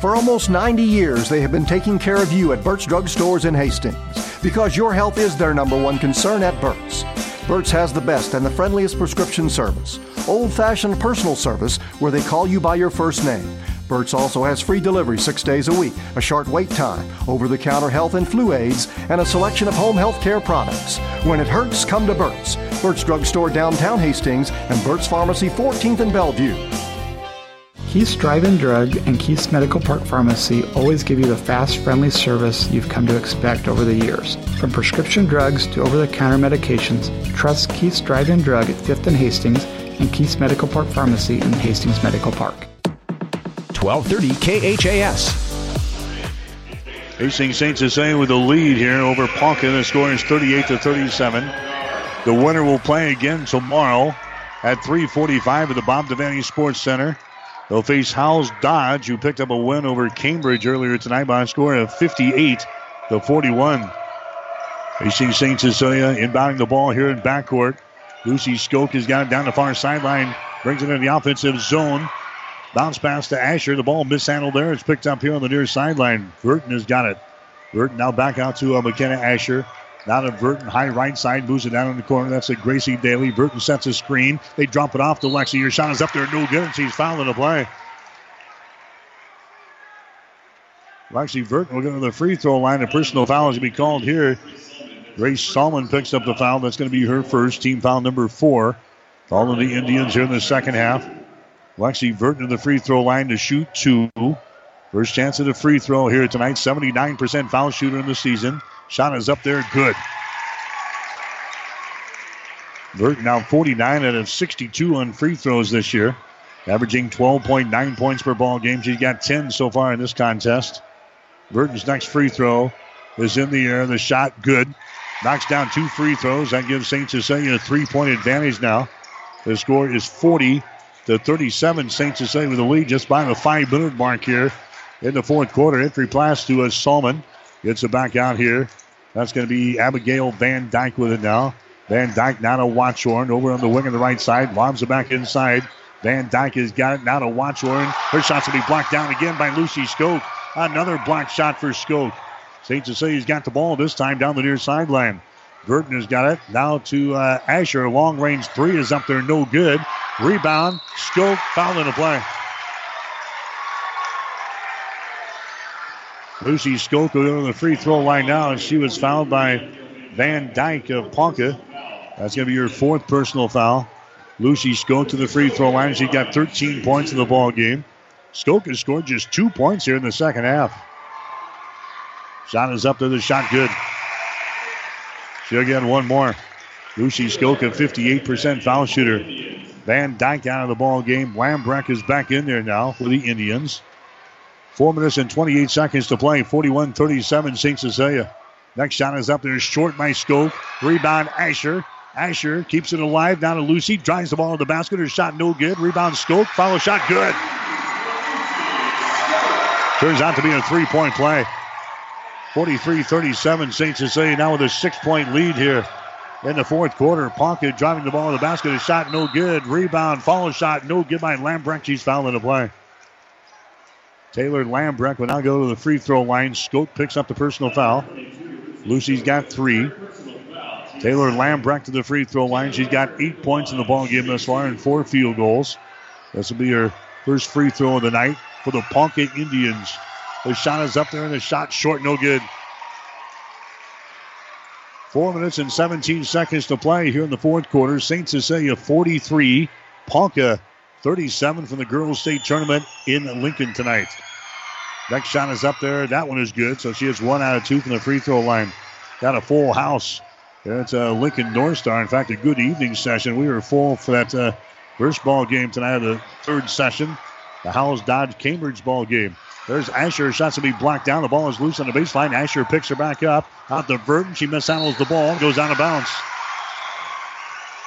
For almost 90 years, they have been taking care of you at Burt's Drug Stores in Hastings because your health is their number one concern at Burt's. Burt's has the best and the friendliest prescription service, old fashioned personal service where they call you by your first name. Burt's also has free delivery six days a week, a short wait time, over the counter health and flu aids, and a selection of home health care products. When it hurts, come to Burt's. Burt's Drug Store downtown Hastings and Burt's Pharmacy 14th and Bellevue. Keith's Drive-In Drug and Keith's Medical Park Pharmacy always give you the fast, friendly service you've come to expect over the years. From prescription drugs to over-the-counter medications, trust Keith's Drive-In Drug at 5th and Hastings and Keith's Medical Park Pharmacy in Hastings Medical Park. 1230 KHAS. Hastings St. Cecilia with the lead here over Ponca. The score is 38 to 37. The winner will play again tomorrow at 3:45 at the Bob Devaney Sports Center. They'll face Howes Dodge, who picked up a win over Cambridge earlier tonight by a score of 58 to 41. Hastings St. Cecilia uh, inbounding the ball here in backcourt. Lucy Skoke has got it down the far sideline, brings it into the offensive zone. Bounce pass to Asher. The ball mishandled there. It's picked up here on the near sideline. Burton has got it. Burton now back out to uh, McKenna Asher. Now to Burton, high right side, moves it down in the corner. That's a Gracie Daly. Burton sets a screen. They drop it off to Lexi. Your shot is up there, no good, and she's fouling the play. Lexi Burton will go to the free throw line. A personal foul is going to be called here. Grace Salmon picks up the foul. That's going to be her first team foul number four. Following the Indians here in the second half. Lexi Burton to the free throw line to shoot two. First chance at a free throw here tonight. 79% foul shooter in the season. Shot is up there, good. Burton now 49 out of 62 on free throws this year, averaging 12.9 points per ball game. She's got 10 so far in this contest. Burton's next free throw is in the air. The shot good. Knocks down two free throws. That gives St. Cecilia a three point advantage now. The score is 40 to 37. St. Cecilia with the lead just by the five minute mark here in the fourth quarter. Entry pass to uh, a Salmon. Gets it back out here. That's going to be Abigail Van Dyke with it now. Van Dyke now to Watchorn over on the wing on the right side. Lobs it back inside. Van Dyke has got it now to Watchorn. Her shot's going to be blocked down again by Lucy Skoke. Another block shot for Skoke. St. Cecilia's got the ball this time down the near sideline. Burton has got it. Now to uh, Asher. Long range three is up there, no good. Rebound. Skoke foul in the play. Lucy go to the free throw line now, and she was fouled by Van Dyke of Ponca. That's going to be her fourth personal foul. Lucy Skoke to the free throw line. She got 13 points in the ball game. Skoke has scored just two points here in the second half. Shot is up there. The shot good. She'll get one more. Lucy Skoke, a 58% foul shooter. Van Dyke out of the ball game. Lambrecht is back in there now for the Indians. Four minutes and 28 seconds to play. 41 37 St. Cecilia. Next shot is up there, short by Skoke. Rebound, Asher. Asher keeps it alive. Down to Lucy. Drives the ball to the basket. Her shot no good. Rebound, Skoke. Follow shot good. Turns out to be a three point play. 43 37 St. Cecilia now with a six point lead here in the fourth quarter. Ponca driving the ball to the basket. A shot no good. Rebound, follow shot no good by Lambrecht. She's fouling the play. Taylor Lambrecht will now go to the free throw line. Skoke picks up the personal foul. Lucy's got three. Taylor Lambrecht to the free throw line. She's got eight points in the ball game thus far and four field goals. This will be her first free throw of the night for the Ponca Indians. The shot is up there and the shot short, no good. Four minutes and 17 seconds to play here in the fourth quarter. St. Cecilia 43, Ponca 37 from the girls' state tournament in Lincoln tonight. Next shot is up there. That one is good. So she has one out of two from the free throw line. Got a full house. It's a Lincoln North Star. In fact, a good evening session. We were full for that uh, First ball game tonight the third session. The Howells Dodge Cambridge ball game. There's Asher. Shots to be blocked down. The ball is loose on the baseline. Asher picks her back up. Out to Burton. She mishandles the ball. Goes out of bounds.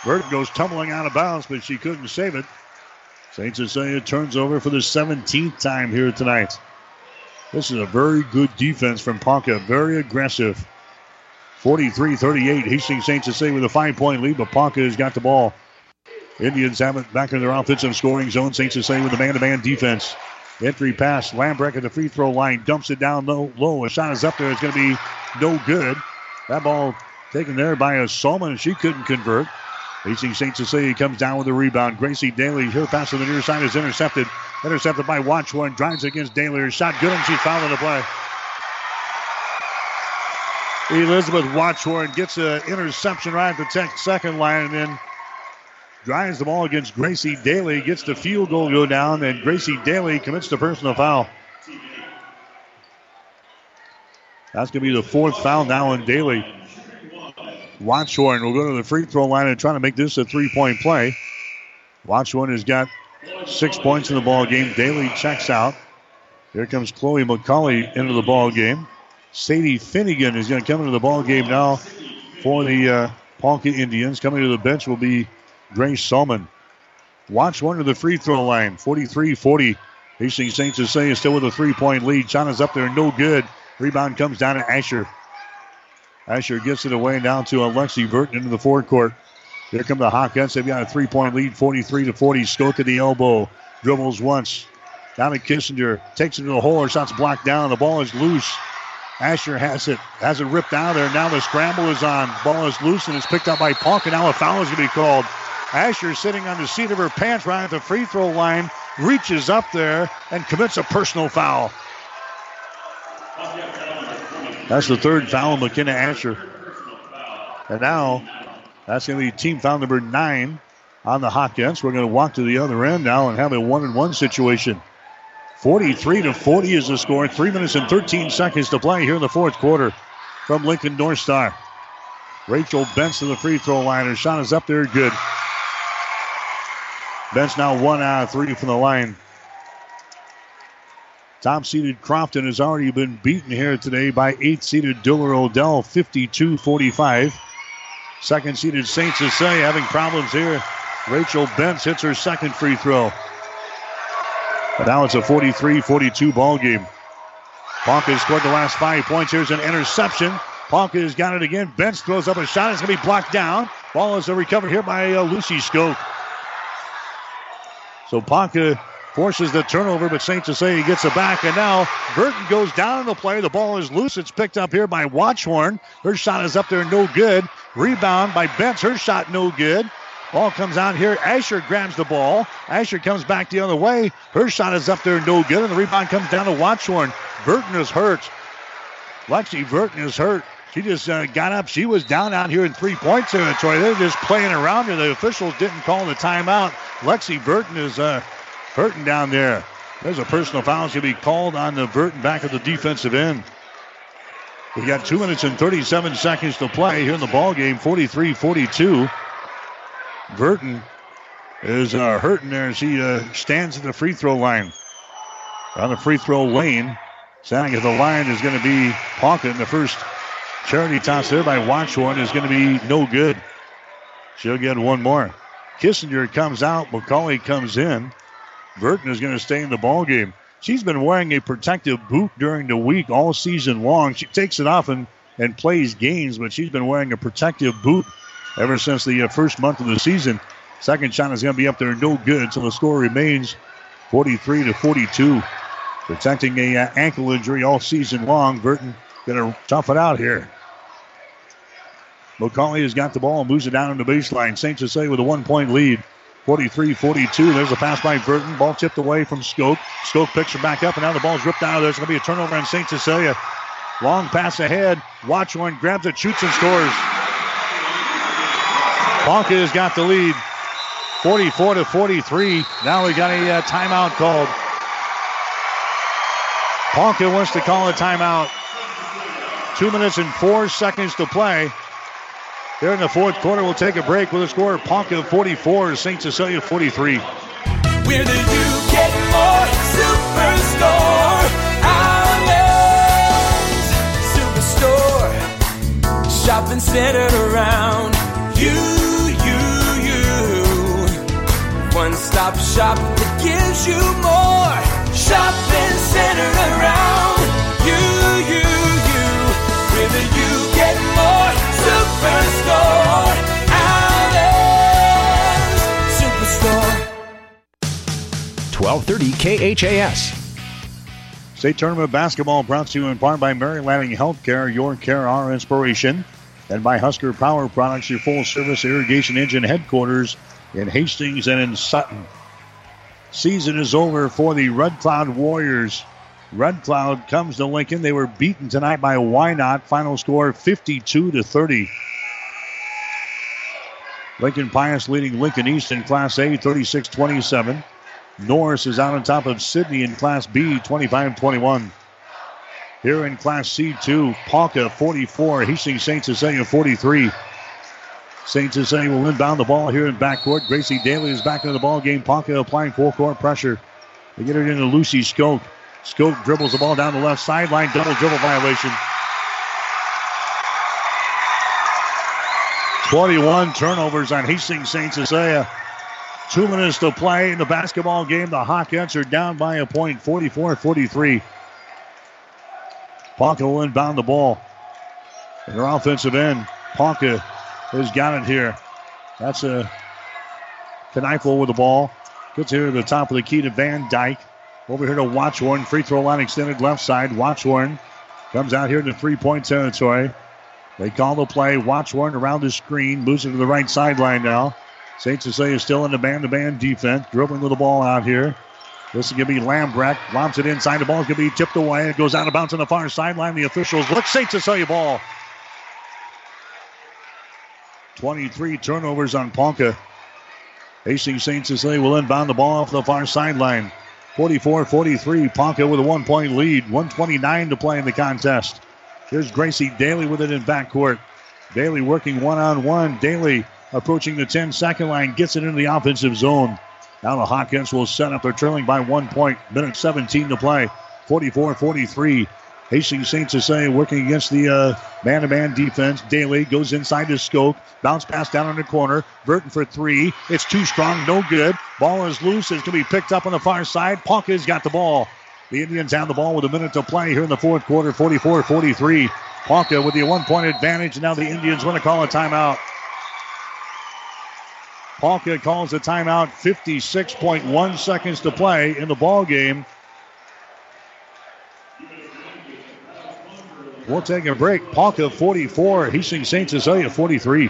Burton goes tumbling out of bounds, but she couldn't save it. St. Cecilia turns over for the 17th time here tonight. This is a very good defense from Ponca. Very aggressive. 43 38. Hastings St. Cecilia with a five point lead, but Ponca has got the ball. Indians have it back in their offensive scoring zone. St. Cecilia with a man to man defense. Entry pass. Lambrecht at the free throw line. Dumps it down low. low. A shot is up there. It's going to be no good. That ball taken there by a Salmon, and she couldn't convert. Hastings St. Cecilia comes down with a rebound. Gracie Daly, her pass to the near side is intercepted. Intercepted by Watchorn. Drives against Daly. Her shot good, and she's fouled in the play. Elizabeth Watchorn gets an interception right at the tech second line, and then drives the ball against Gracie Daly, gets the field goal go down, and Gracie Daly commits the personal foul. That's going to be the fourth foul now in Daly. Watchorn will go to the free throw line and try to make this a three point play. Watchorn has got six points in the ball game. Daly checks out. Here comes Chloe McCauley into the ball game. Sadie Finnegan is going to come into the ball game now for the uh, Indians. Coming to the bench will be Grace Salmon. Watch one to the free throw line. 43 40. Hastings St. Cecilia still with a three point lead. Is up there, no good. Rebound comes down to Asher. Asher gets it away and down to Alexi Burton into the forecourt. Here come the Hawkettes. They've got a three point lead, 43 to 40. Skoke at the elbow. Dribbles once. Down to Kissinger. Takes it to the hole. Her shot's blocked down. The ball is loose. Asher has it, has it ripped out there. Now the scramble is on. Ball is loose and it's picked up by Punk, and now a foul is going to be called. Asher sitting on the seat of her pants right at the free throw line, reaches up there and commits a personal foul. That's the third foul of McKenna Asher. And now that's going to be team foul number nine on the Hawkettes. We're going to walk to the other end now and have a one and one situation. 43 to 40 is the score. Three minutes and 13 seconds to play here in the fourth quarter from Lincoln North Star. Rachel Benson, the free throw line. Her shot is up there, good. Benz now one out of three from the line. Top seeded Crofton has already been beaten here today by eighth seeded Diller Odell, 52 45. Second seeded St. Cecilia having problems here. Rachel Benz hits her second free throw. But now it's a 43 42 ball game. Ponca has scored the last five points. Here's an interception. Ponca has got it again. Benz throws up a shot. It's going to be blocked down. Ball is recovered here by uh, Lucy Skoke. So Ponca forces the turnover, but St. Cecilia gets it back. And now Burton goes down in the play. The ball is loose. It's picked up here by Watchorn. Her shot is up there, no good. Rebound by Benz. Her shot, no good. Ball comes out here. Asher grabs the ball. Asher comes back the other way. Her shot is up there, no good. And the rebound comes down to Watchorn. Burton is hurt. Lexi Burton is hurt. She just uh, got up. She was down out here in three point territory. They're just playing around her. The officials didn't call the timeout. Lexi Burton is uh, hurting down there. There's a personal foul going to be called on the Burton back at the defensive end. We got two minutes and 37 seconds to play here in the ball game. 43-42. Burton is uh, hurting there as uh, stands at the free throw line. On the free throw lane, standing at the line is going to be Ponca. The first charity toss there by Watchorn is going to be no good. She'll get one more. Kissinger comes out. McCauley comes in. Burton is going to stay in the ball game. She's been wearing a protective boot during the week all season long. She takes it off and, and plays games, but she's been wearing a protective boot ever since the uh, first month of the season. Second shot is going to be up there, no good. So the score remains 43 to 42. Protecting a uh, ankle injury all season long. Burton going to tough it out here. McCauley has got the ball and moves it down on the baseline. St. Cecilia with a one point lead. 43 42. There's a pass by Burton. Ball tipped away from Skoke. Skoke picks her back up, and now the ball's ripped out of there. It's going to be a turnover on St. Cecilia. Long pass ahead. Watchorn grabs it, shoots, and scores. Ponca has got the lead. 44 to 43. Now we got a uh, timeout called. Ponca wants to call a timeout. Two minutes and four seconds to play. Here in the fourth quarter, we'll take a break with a score of Ponca 44, St. Cecilia 43. We're the You Get More Superstore. Allen's Superstore. Shopping centered around you, you, you. One stop shop that gives you more. Shopping centered around Superstore. Allen's Superstore. 1230 KHAS. State Tournament Basketball brought to you in part by Mary Lanning Healthcare, your care, our inspiration, and by Husker Power Products, your full service irrigation engine headquarters in Hastings and in Sutton. Season is over for the Red Cloud Warriors. Red Cloud comes to Lincoln. They were beaten tonight by Wynot. Final score 52 to 30. Lincoln Pius leading Lincoln East in Class A 36 27. Norris is out on top of Sidney in Class B 25 21. Here in Class C2, Ponca 44, Hastings St. Cecilia 43. St. Cecilia will inbound the ball here in backcourt. Gracie Daly is back into the ball game. Ponca applying full court pressure. They get it into Lucy Skoke. Skoke dribbles the ball down the left sideline. Double dribble violation. 21 turnovers on Hastings St. Cecilia. Uh, two minutes to play in the basketball game. The Hawkettes are down by a point, 44 43. Ponca will inbound the ball. In their offensive end, Ponca has got it here. That's a Kneifel with the ball. Gets here to the top of the key to Van Dyke. Over here to Watchorn. Free throw line extended left side. Watchorn comes out here to three point territory. They call the play. Watchorn around the screen. Moves it to the right sideline now. St. Cecilia is still in the man to man defense. Dribbling with the ball out here. This is going to be Lambrecht. Lobs it inside. The ball is going to be tipped away. It goes out of bounds on the far sideline. The officials look. St. Cecilia ball. 23 turnovers on Ponca. Hastings St. Cecilia will inbound the ball off the far sideline. 44 43. Ponca with a one point lead. 129 to play in the contest. Here's Gracie Daly with it in backcourt. Daly working one on one. Daly approaching the 10 second line, gets it into the offensive zone. Now the Hawkettes will set up. They're trailing by one point. Minute 17 to play. 44 43. Hastings St. Cecilia working against the man to man defense. Daly goes inside to Skoke. Bounce pass down in the corner. Burton for three. It's too strong. No good. Ball is loose. It's going to be picked up on the far side. Ponca's got the ball. The Indians have the ball with a minute to play here in the fourth quarter. 44 43. Ponca with the one point advantage. Now the Indians want to call a timeout. Ponca calls a timeout. 56.1 seconds to play in the ball game. We'll take a break. Ponca 44, Hastings St. Cecilia 43.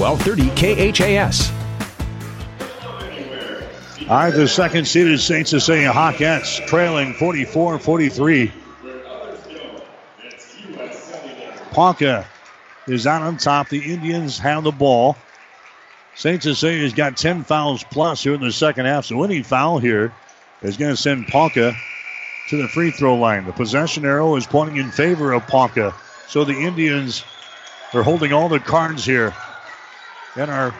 1230 KHAS. All right, the second seeded St. Cecilia Hawkettes trailing 44 43. Ponca is out on top. The Indians have the ball. St. Cecilia's got 10 fouls plus here in the second half. So any foul here is going to send Ponca to the free throw line. The possession arrow is pointing in favor of Ponca. So the Indians are holding all the cards here in our,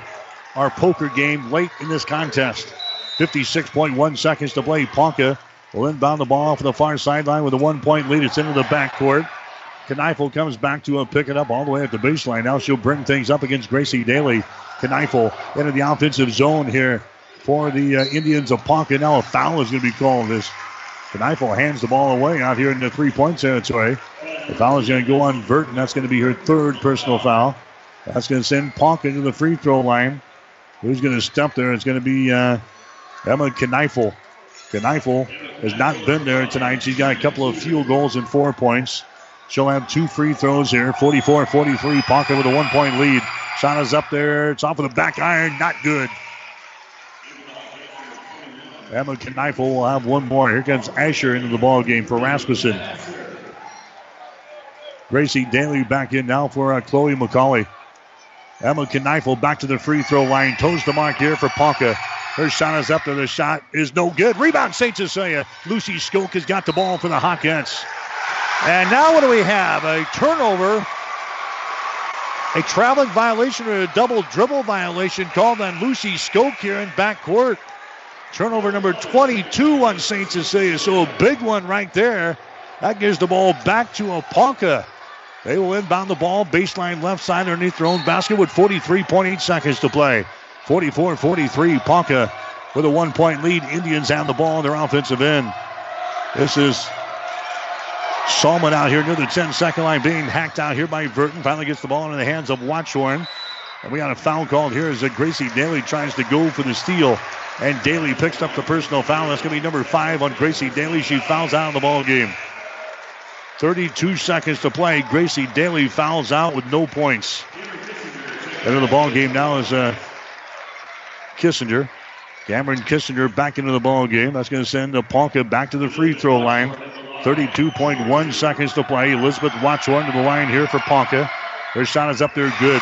our poker game late in this contest. 56.1 seconds to play. Ponca will inbound the ball off the far sideline with a one point lead. It's into the backcourt. Kneifel comes back to him, pick it up all the way at the baseline. Now she'll bring things up against Gracie Daly. Kneifel into the offensive zone here for the uh, Indians of Ponca. Now a foul is going to be called. This Kneifel hands the ball away out here in the three point territory. The foul is going to go on Burton. That's going to be her third personal foul. That's going to send Ponca to the free throw line. Who's going to step there? It's going to be uh, Emma Kneifel. Kneifel has not been there tonight. She's got a couple of field goals and four points. She'll have two free throws here. 44 43. Ponca with a one point lead. Shot is up there. It's off of the back iron. Not good. Emma Kneifel will have one more. Here comes Asher into the ball game for Rasmussen. Gracie Daly back in now for uh, Chloe McCauley. Emma Kneifel back to the free throw line. Toes the mark here for Ponca. Her shot is up there. The shot is no good. Rebound, St. Cecilia. Lucy Skoke has got the ball for the Hawkettes. And now what do we have? A turnover, a traveling violation, or a double dribble violation called on Lucy Skoke here in backcourt. Turnover number 22 on St. Cecilia. So a big one right there. That gives the ball back to Ponca. They will inbound the ball baseline left side underneath their own basket with 43.8 seconds to play. 44 43. Ponca with a one point lead. Indians have the ball on their offensive end. This is Salmon out here near the 10 second line being hacked out here by Burton. Finally gets the ball into the hands of Watchorn. And we got a foul called here as Gracie Daly tries to go for the steal. And Daly picks up the personal foul. That's going to be number five on Gracie Daly. She fouls out of the ball game. 32 seconds to play. Gracie Daly fouls out with no points. Into the ball game now is uh, Kissinger. Cameron Kissinger back into the ball game. That's going to send Ponca back to the free throw line. 32.1 seconds to play. Elizabeth Watchorn to the line here for Ponca. Her shot is up there good.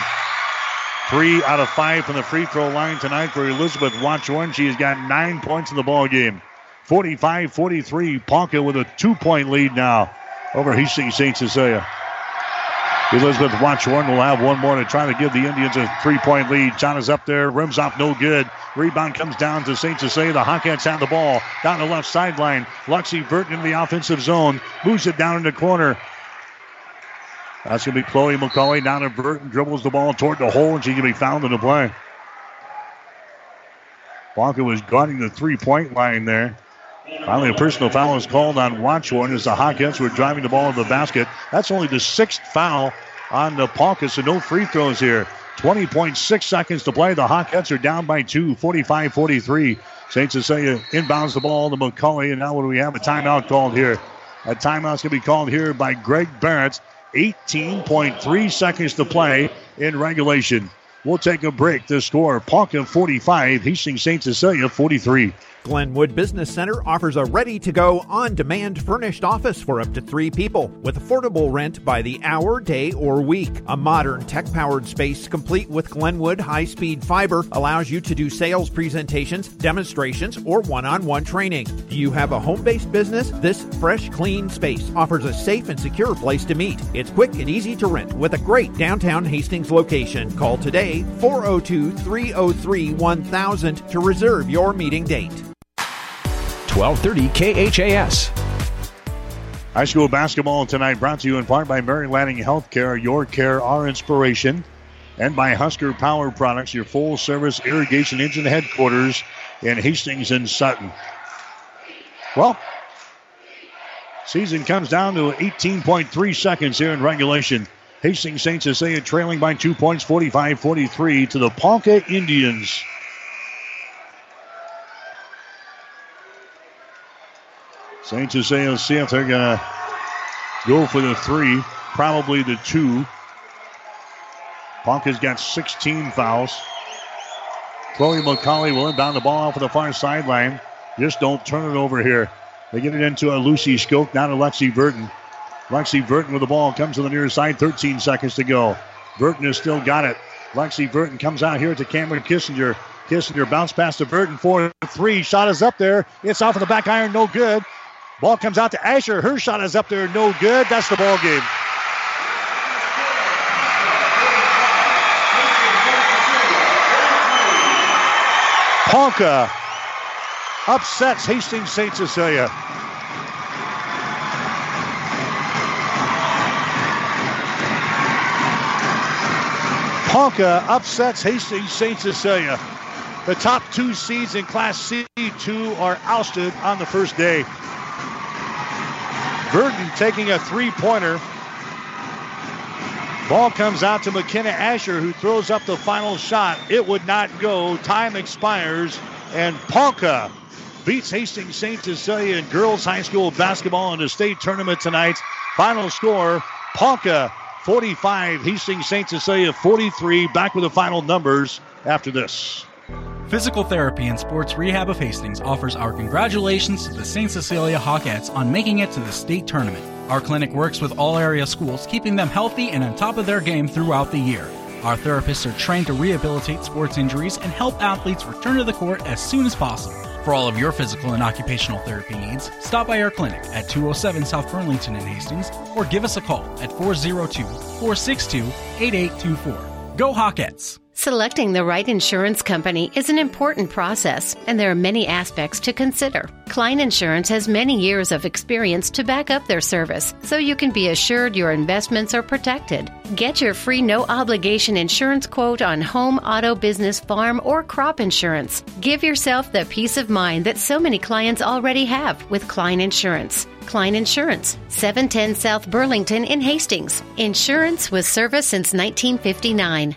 Three out of five from the free throw line tonight for Elizabeth Watchorn. She has got nine points in the ball game. 45-43. Ponca with a two-point lead now over Hastings St. Cecilia. Elizabeth Watchorn will have one more to try to give the Indians a three-point lead. Shot is up there, rims off, no good. Rebound comes down to St. Cecilia. The Hawkettes have the ball down the left sideline. Lexi Burton in the offensive zone moves it down in the corner. That's going to be Chloe McCauley down to Burton, dribbles the ball toward the hole, and she can be found in the play. Ponca was guarding the three-point line there. Finally, a personal foul is called on Watchorn as the Hawkettes were driving the ball in the basket. That's only the sixth foul on the Ponca, so no free throws here. 20.6 seconds to play. The Hawkettes are down by two, 45 43. St. Cecilia inbounds the ball to McCauley, and now what do we have? A timeout called here. A timeout's going to be called here by Greg Barrett. 18.3 seconds to play in regulation. We'll take a break. The score Ponca 45, Hastings St. Cecilia 43. Glenwood Business Center offers a ready to go, on demand furnished office for up to three people with affordable rent by the hour, day, or week. A modern tech powered space complete with Glenwood high speed fiber allows you to do sales presentations, demonstrations, or one on one training. Do you have a home based business? This fresh, clean space offers a safe and secure place to meet. It's quick and easy to rent with a great downtown Hastings location. Call today 402 303 1000 to reserve your meeting date. 1230 KHAS. High school basketball tonight brought to you in part by Mary Lanning Healthcare, your care, our inspiration, and by Husker Power Products, your full service irrigation engine headquarters in Hastings and Sutton. Well, season comes down to 18.3 seconds here in regulation. Hastings St. Cecilia trailing by two points, 45 43 to the Ponca Indians. St. If they're going to go for the three, probably the two. Ponca's got 16 fouls. Chloe McCauley will inbound the ball off of the far sideline. Just don't turn it over here. They get it into a Lucy Skoke, now to Lexi Burton. Lexi Burton with the ball comes to the near side, 13 seconds to go. Burton has still got it. Lexi Burton comes out here to Cameron Kissinger. Kissinger bounce pass to Burton for three. Shot is up there. It's off of the back iron, no good. Ball comes out to Asher. Her shot is up there, no good. That's the ball game. Ponca upsets Hastings St. Cecilia. Ponca upsets Hastings St. Cecilia. The top two seeds in Class C2 are ousted on the first day. Burton taking a three pointer. Ball comes out to McKenna Asher, who throws up the final shot. It would not go. Time expires, and Ponca beats Hastings St. Cecilia in girls high school basketball in the state tournament tonight. Final score Ponca 45, Hastings St. Cecilia 43. Back with the final numbers after this. Physical Therapy and Sports Rehab of Hastings offers our congratulations to the St. Cecilia Hawkettes on making it to the state tournament. Our clinic works with all area schools, keeping them healthy and on top of their game throughout the year. Our therapists are trained to rehabilitate sports injuries and help athletes return to the court as soon as possible. For all of your physical and occupational therapy needs, stop by our clinic at 207 South Burlington in Hastings or give us a call at 402 462 8824. Go Hawkettes! Selecting the right insurance company is an important process, and there are many aspects to consider. Klein Insurance has many years of experience to back up their service, so you can be assured your investments are protected. Get your free no obligation insurance quote on home, auto, business, farm, or crop insurance. Give yourself the peace of mind that so many clients already have with Klein Insurance. Klein Insurance, 710 South Burlington in Hastings. Insurance with service since 1959.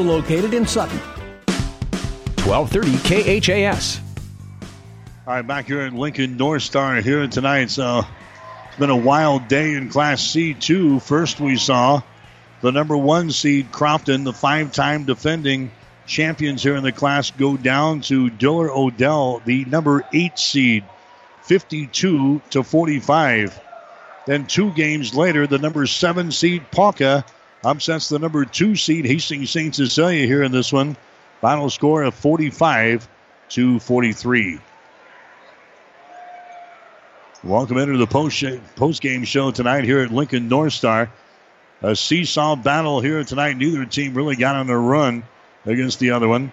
located in Sutton. 1230 KHAS. All right, back here at Lincoln North Star here tonight. So it's been a wild day in Class C2. First, we saw the number one seed Crofton, the five time defending champions here in the class, go down to Diller Odell, the number eight seed, 52 to 45. Then two games later, the number seven seed Ponca upsets the number two seed Hastings St. Cecilia here in this one. Final score of 45 to 43. Welcome into the post post game show tonight here at Lincoln North Star. A seesaw battle here tonight. Neither team really got on a run against the other one.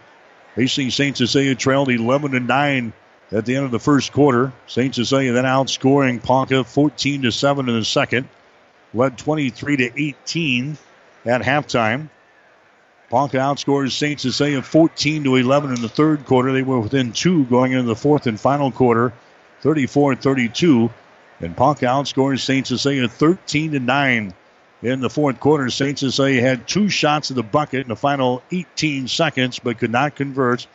Hastings St. Cecilia trailed 11 to 9 at the end of the first quarter. St. Cecilia then outscoring Ponca 14 to 7 in the second. Led 23 to 18 at halftime. Ponca outscores St. Cecilia 14 to 11 in the third quarter. They were within two going into the fourth and final quarter, 34 32. And Ponca outscores St. Cecilia 13 to 9 in the fourth quarter. St. Cecilia had two shots at the bucket in the final 18 seconds, but could not convert.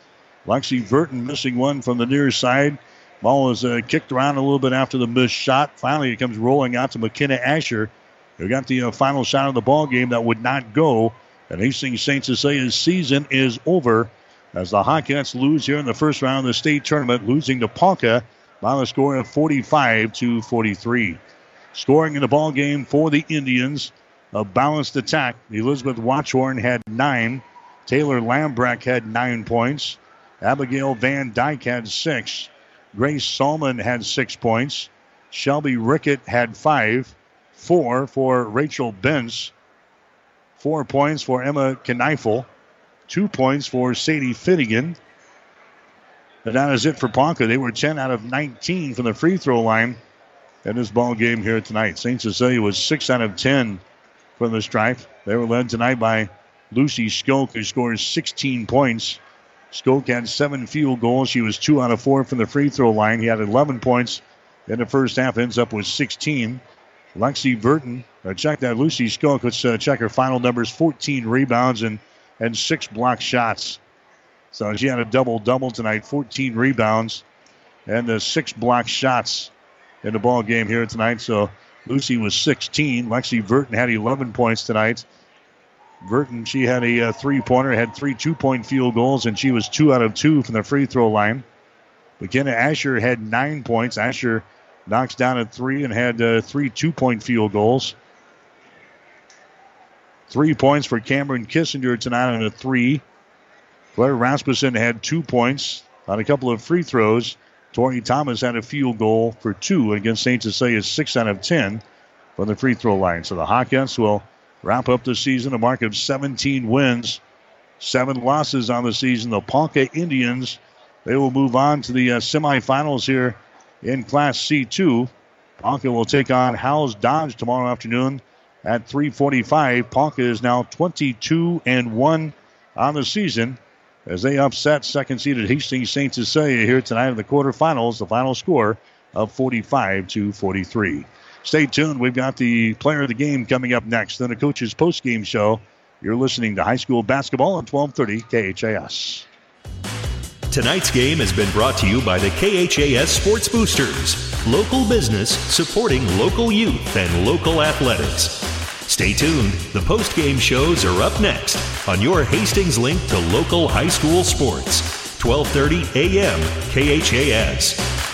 Lexi Burton missing one from the near side. Ball was uh, kicked around a little bit after the missed shot. Finally, it comes rolling out to McKenna Asher, who got the uh, final shot of the ball game that would not go. And Hastings St. Cecilia's season is over as the Hawkettes lose here in the first round of the state tournament, losing to Ponca by the score of 45 to 43. Scoring in the ball game for the Indians, a balanced attack. Elizabeth Watchorn had nine. Taylor Lambrecht had nine points. Abigail Van Dyke had six. Grace Salmon had six points. Shelby Rickett had five. Four for Rachel Benz. Four points for Emma Kneifel. Two points for Sadie Finnegan. And that is it for Ponca. They were 10 out of 19 from the free throw line in this ball game here tonight. St. Cecilia was 6 out of 10 from the stripe. They were led tonight by Lucy Skoke, who scores 16 points. Skoke had seven field goals. She was 2 out of 4 from the free throw line. He had 11 points in the first half, ends up with 16. Lexi Burton, uh, check that. Lucy Skoke, let's uh, check her final numbers 14 rebounds and, and six block shots. So she had a double double tonight 14 rebounds and uh, six block shots in the ball game here tonight. So Lucy was 16. Lexi Burton had 11 points tonight. Burton, she had a uh, three pointer, had three two point field goals, and she was two out of two from the free throw line. McKenna Asher had nine points. Asher knocks down at three and had uh, three two point field goals. Three points for Cameron Kissinger tonight on a three. Claire Rasmussen had two points on a couple of free throws. Tori Thomas had a field goal for two against St. Cecilia's six out of ten from the free throw line. So the Hawkettes will wrap up the season a mark of 17 wins, seven losses on the season. The Ponca Indians they will move on to the uh, semifinals here in Class C2. Ponca will take on Howells-Dodge tomorrow afternoon at 345. Ponca is now 22 and 1 on the season as they upset second seeded Hastings St. Cecilia here tonight in the quarterfinals. The final score of 45 to 43. Stay tuned. We've got the player of the game coming up next. Then a coach's post game show. You're listening to high school basketball on 1230 KHAS. Tonight's game has been brought to you by the KHAS Sports Boosters, local business supporting local youth and local athletics. Stay tuned. The post game shows are up next on your Hastings link to local high school sports. 1230 a.m. KHAS.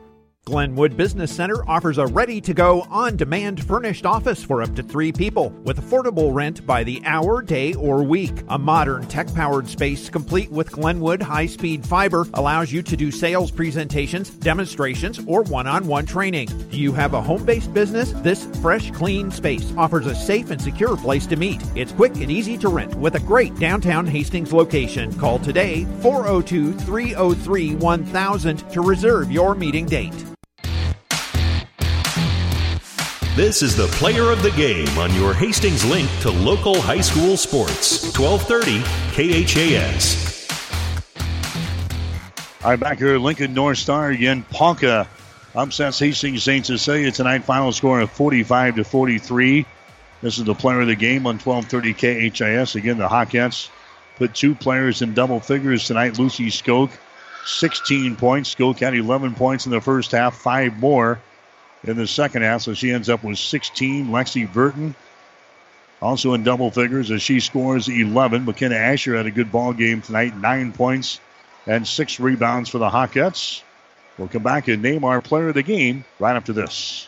Glenwood Business Center offers a ready to go, on demand furnished office for up to three people with affordable rent by the hour, day, or week. A modern tech powered space complete with Glenwood high speed fiber allows you to do sales presentations, demonstrations, or one on one training. Do you have a home based business? This fresh, clean space offers a safe and secure place to meet. It's quick and easy to rent with a great downtown Hastings location. Call today 402 303 1000 to reserve your meeting date. This is the player of the game on your Hastings link to local high school sports. 1230 KHAS. All right, back here Lincoln North Star again. Ponca upsets Hastings St. Cecilia tonight. Final score of 45 to 43. This is the player of the game on 1230 KHAS. Again, the Hawkettes put two players in double figures tonight. Lucy Skoke, 16 points. Skoke had 11 points in the first half, five more in the second half. So she ends up with 16. Lexi Burton also in double figures as she scores 11. McKenna Asher had a good ball game tonight, nine points and six rebounds for the Hawkettes. We'll come back and name our player of the game right after this.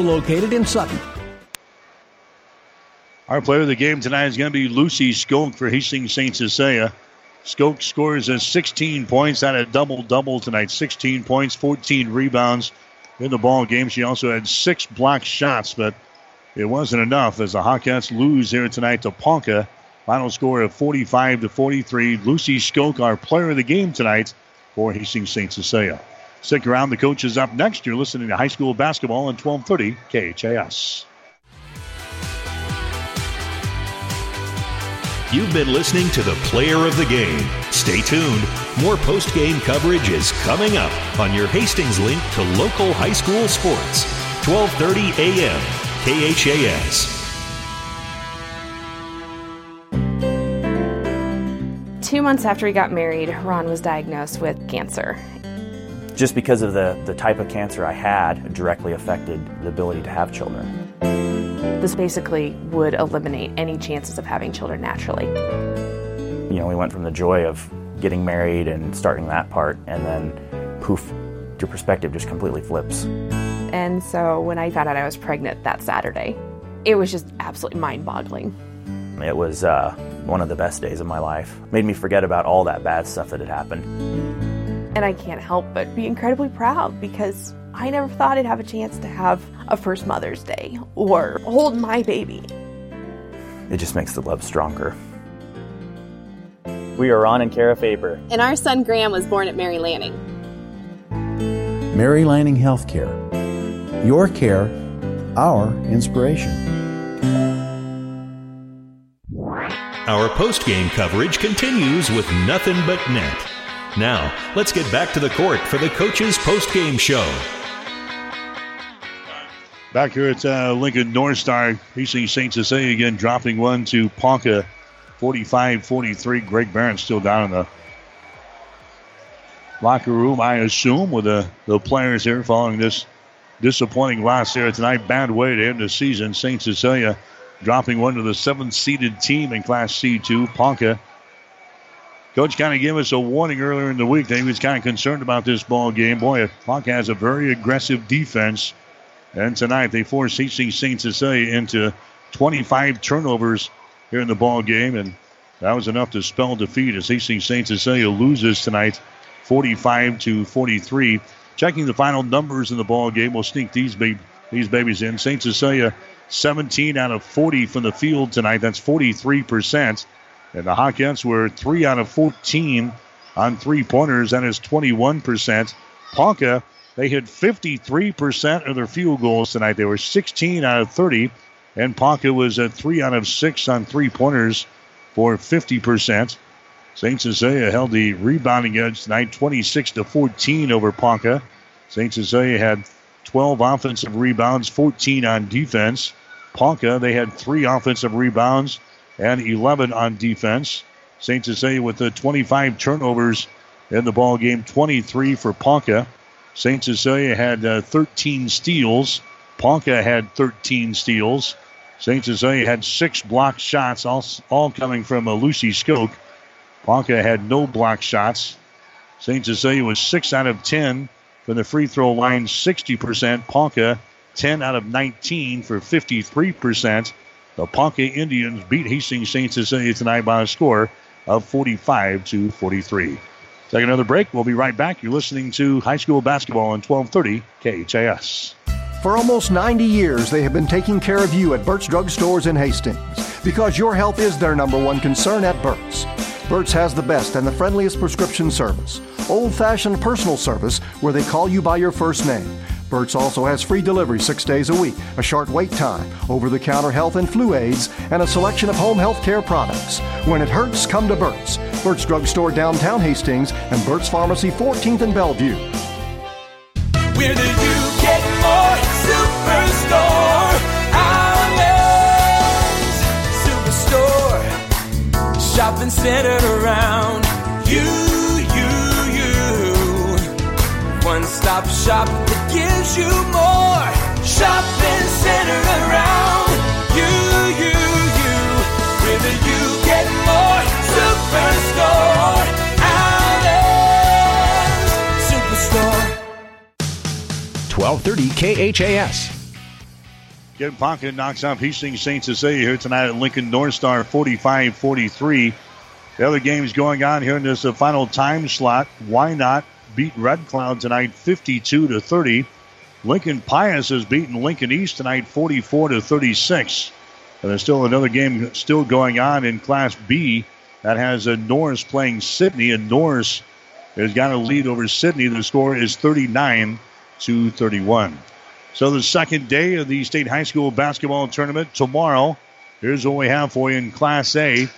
located in Sutton. Our player of the game tonight is going to be Lucy Skoke for Hastings St. Cecilia. Skoke scores a 16 points, had a double double tonight 16 points, 14 rebounds in the ball game. She also had six block shots, but it wasn't enough as the Hawkettes lose here tonight to Ponca. Final score of 45 to 43. Lucy Skoke, our player of the game tonight for Hastings St. Cecilia. Stick around. The coach is up next. You're listening to high school basketball on 1230 KHAS. You've been listening to the player of the game. Stay tuned. More post game coverage is coming up on your Hastings link to local high school sports. 1230 a.m. KHAS. Two months after he got married, Ron was diagnosed with cancer. Just because of the, the type of cancer I had, directly affected the ability to have children. This basically would eliminate any chances of having children naturally. You know, we went from the joy of getting married and starting that part, and then poof, your perspective just completely flips. And so when I found out I was pregnant that Saturday, it was just absolutely mind boggling. It was uh, one of the best days of my life. Made me forget about all that bad stuff that had happened. And I can't help but be incredibly proud because I never thought I'd have a chance to have a first Mother's Day or hold my baby. It just makes the love stronger. We are Ron and Kara Faber. And our son Graham was born at Mary Lanning. Mary Lanning Healthcare. Your care, our inspiration. Our post game coverage continues with nothing but net. Now, let's get back to the court for the coach's post game show. Back here at uh, Lincoln North Star, Hastings St. Cecilia again dropping one to Ponca 45 43. Greg Barron still down in the locker room, I assume, with the, the players here following this disappointing loss here tonight. Bad way to end the season. St. Cecilia dropping one to the seventh seeded team in Class C2, Ponca. Coach kind of gave us a warning earlier in the week that he was kind of concerned about this ball game. Boy, Ponca has a very aggressive defense. And tonight they forced Hastings St. Cecilia into 25 turnovers here in the ball game, and that was enough to spell defeat as Hastings St. Cecilia loses tonight, 45 to 43. Checking the final numbers in the ball game, we'll sneak these ba- these babies in. St. Cecilia 17 out of 40 from the field tonight. That's 43 percent. And the Hawkettes were 3 out of 14 on three pointers. That is 21 percent. Ponca they hit 53% of their field goals tonight. They were 16 out of 30, and Ponca was at 3 out of 6 on three pointers for 50%. St. Cecilia held the rebounding edge tonight, 26 to 14 over Ponca. St. Cecilia had 12 offensive rebounds, 14 on defense. Ponca, they had three offensive rebounds and 11 on defense. St. Cecilia with the 25 turnovers in the ball game, 23 for Ponca. St. Cecilia had uh, 13 steals. Ponca had 13 steals. St. Cecilia had six block shots, all, all coming from uh, Lucy Skoke. Ponca had no block shots. St. Cecilia was 6 out of 10 from the free throw line, 60%. Ponca, 10 out of 19 for 53%. The Ponca Indians beat Hastings St. Cecilia tonight by a score of 45 to 43. Take another break. We'll be right back. You're listening to high school basketball on 1230 KHAS. For almost 90 years, they have been taking care of you at Burt's Drug Stores in Hastings because your health is their number one concern at Burt's. Burt's has the best and the friendliest prescription service, old fashioned personal service where they call you by your first name. Burt's also has free delivery six days a week, a short wait time, over the counter health and flu aids, and a selection of home health care products. When it hurts, come to Burt's. Burt's Drug Store downtown Hastings and Burt's Pharmacy 14th and Bellevue. We're the You Get More Superstore. Allen's Superstore. Shopping centered around you, you, you. One stop shop gives you more. Shopping centered around you, you, you. We're You Get More Superstore. Allen's Superstore. 1230 KHAS. Kevin Ponca knocks off Hastings St. Cecilia here tonight at Lincoln North Star 45 43. The other games going on here in this uh, final time slot. Wynot beat Red Cloud tonight 52 to 30. Lincoln Pius has beaten Lincoln East tonight 44 to 36. And there's still another game still going on in Class B that has a Norris playing Sidney, and Norris has got a lead over Sidney. The score is 39 to 31. So the second day of the state high school basketball tournament tomorrow. Here's what we have for you in Class A.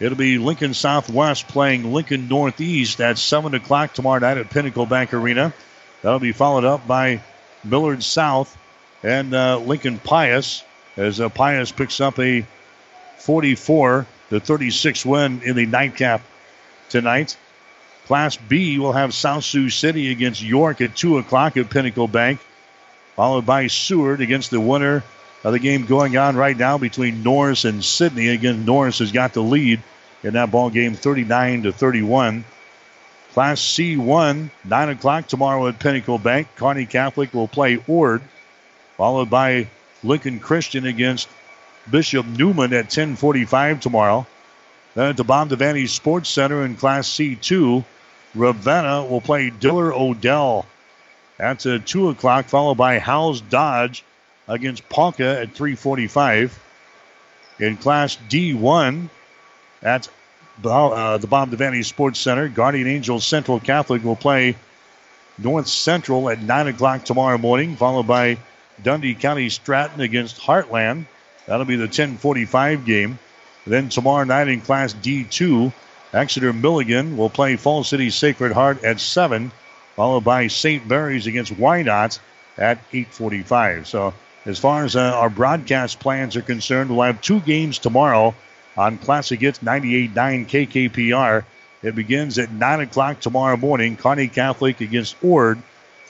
It'll be Lincoln Southwest playing Lincoln Northeast at 7 o'clock tomorrow night at Pinnacle Bank Arena. That'll be followed up by Millard South and uh, Lincoln Pius as uh, Pius picks up a 44 to 36 win in the nightcap tonight. Class B will have South Sioux City against York at 2 o'clock at Pinnacle Bank, followed by Seward against the winner the game going on right now between Norris and Sidney. Again, Norris has got the lead in that ball game 39 to 31. Class C1, 9 o'clock tomorrow at Pinnacle Bank. Kearney Catholic will play Ord, followed by Lincoln Christian against Bishop Neumann at 1045 tomorrow. Then at the Bob Devaney Sports Center in Class C2, Ravenna will play Diller Odell. That's at uh, 2 o'clock, followed by Howells-Dodge against Ponca at 345. In Class D1, at uh, the Bob Devaney Sports Center, Guardian Angels Central Catholic will play North Central at 9 o'clock tomorrow morning, followed by Dundy County Stratton against Heartland. That'll be the 1045 game. Then tomorrow night in Class D2, Exeter Milligan will play Falls City Sacred Heart at 7, followed by St. Mary's against Wynot at 845. So As far as uh, our broadcast plans are concerned, we'll have two games tomorrow on Classic Hits 98.9 KKPR. It begins at 9 o'clock tomorrow morning, Kearney Catholic against Ord.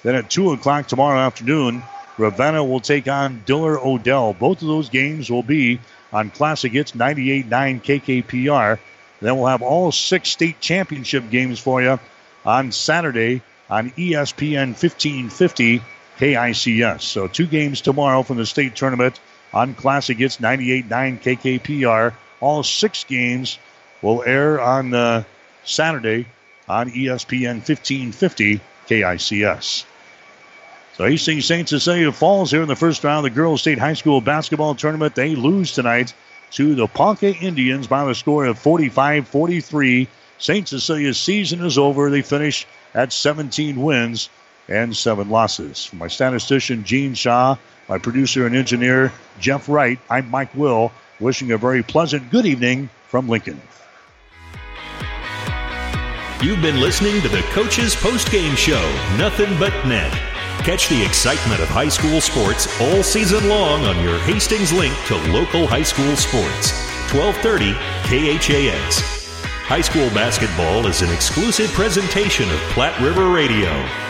Then at 2 o'clock tomorrow afternoon, Ravenna will take on Diller Odell. Both of those games will be on Classic Hits 98.9 KKPR. Then we'll have all six state championship games for you on Saturday on ESPN 1550 KICS. So two games tomorrow from the state tournament on Classic Hits 98.9 KKPR. All six games will air on uh, Saturday on ESPN 1550 KICS. So Hastings St. Cecilia falls here in the first round of the Girls State High School basketball tournament. They lose tonight to the Ponca Indians by the score of 45 43. St. Cecilia's season is over. They finish at 17 wins and seven losses. For my statistician, Gene Shaw, my producer and engineer, Jeff Wright, I'm Mike Will, wishing a very pleasant good evening from Lincoln. You've been listening to the Coach's Post Game Show, Nothing But Net. Catch the excitement of high school sports all season long on your Hastings link to local high school sports. 1230 KHAS. High school basketball is an exclusive presentation of Platte River Radio.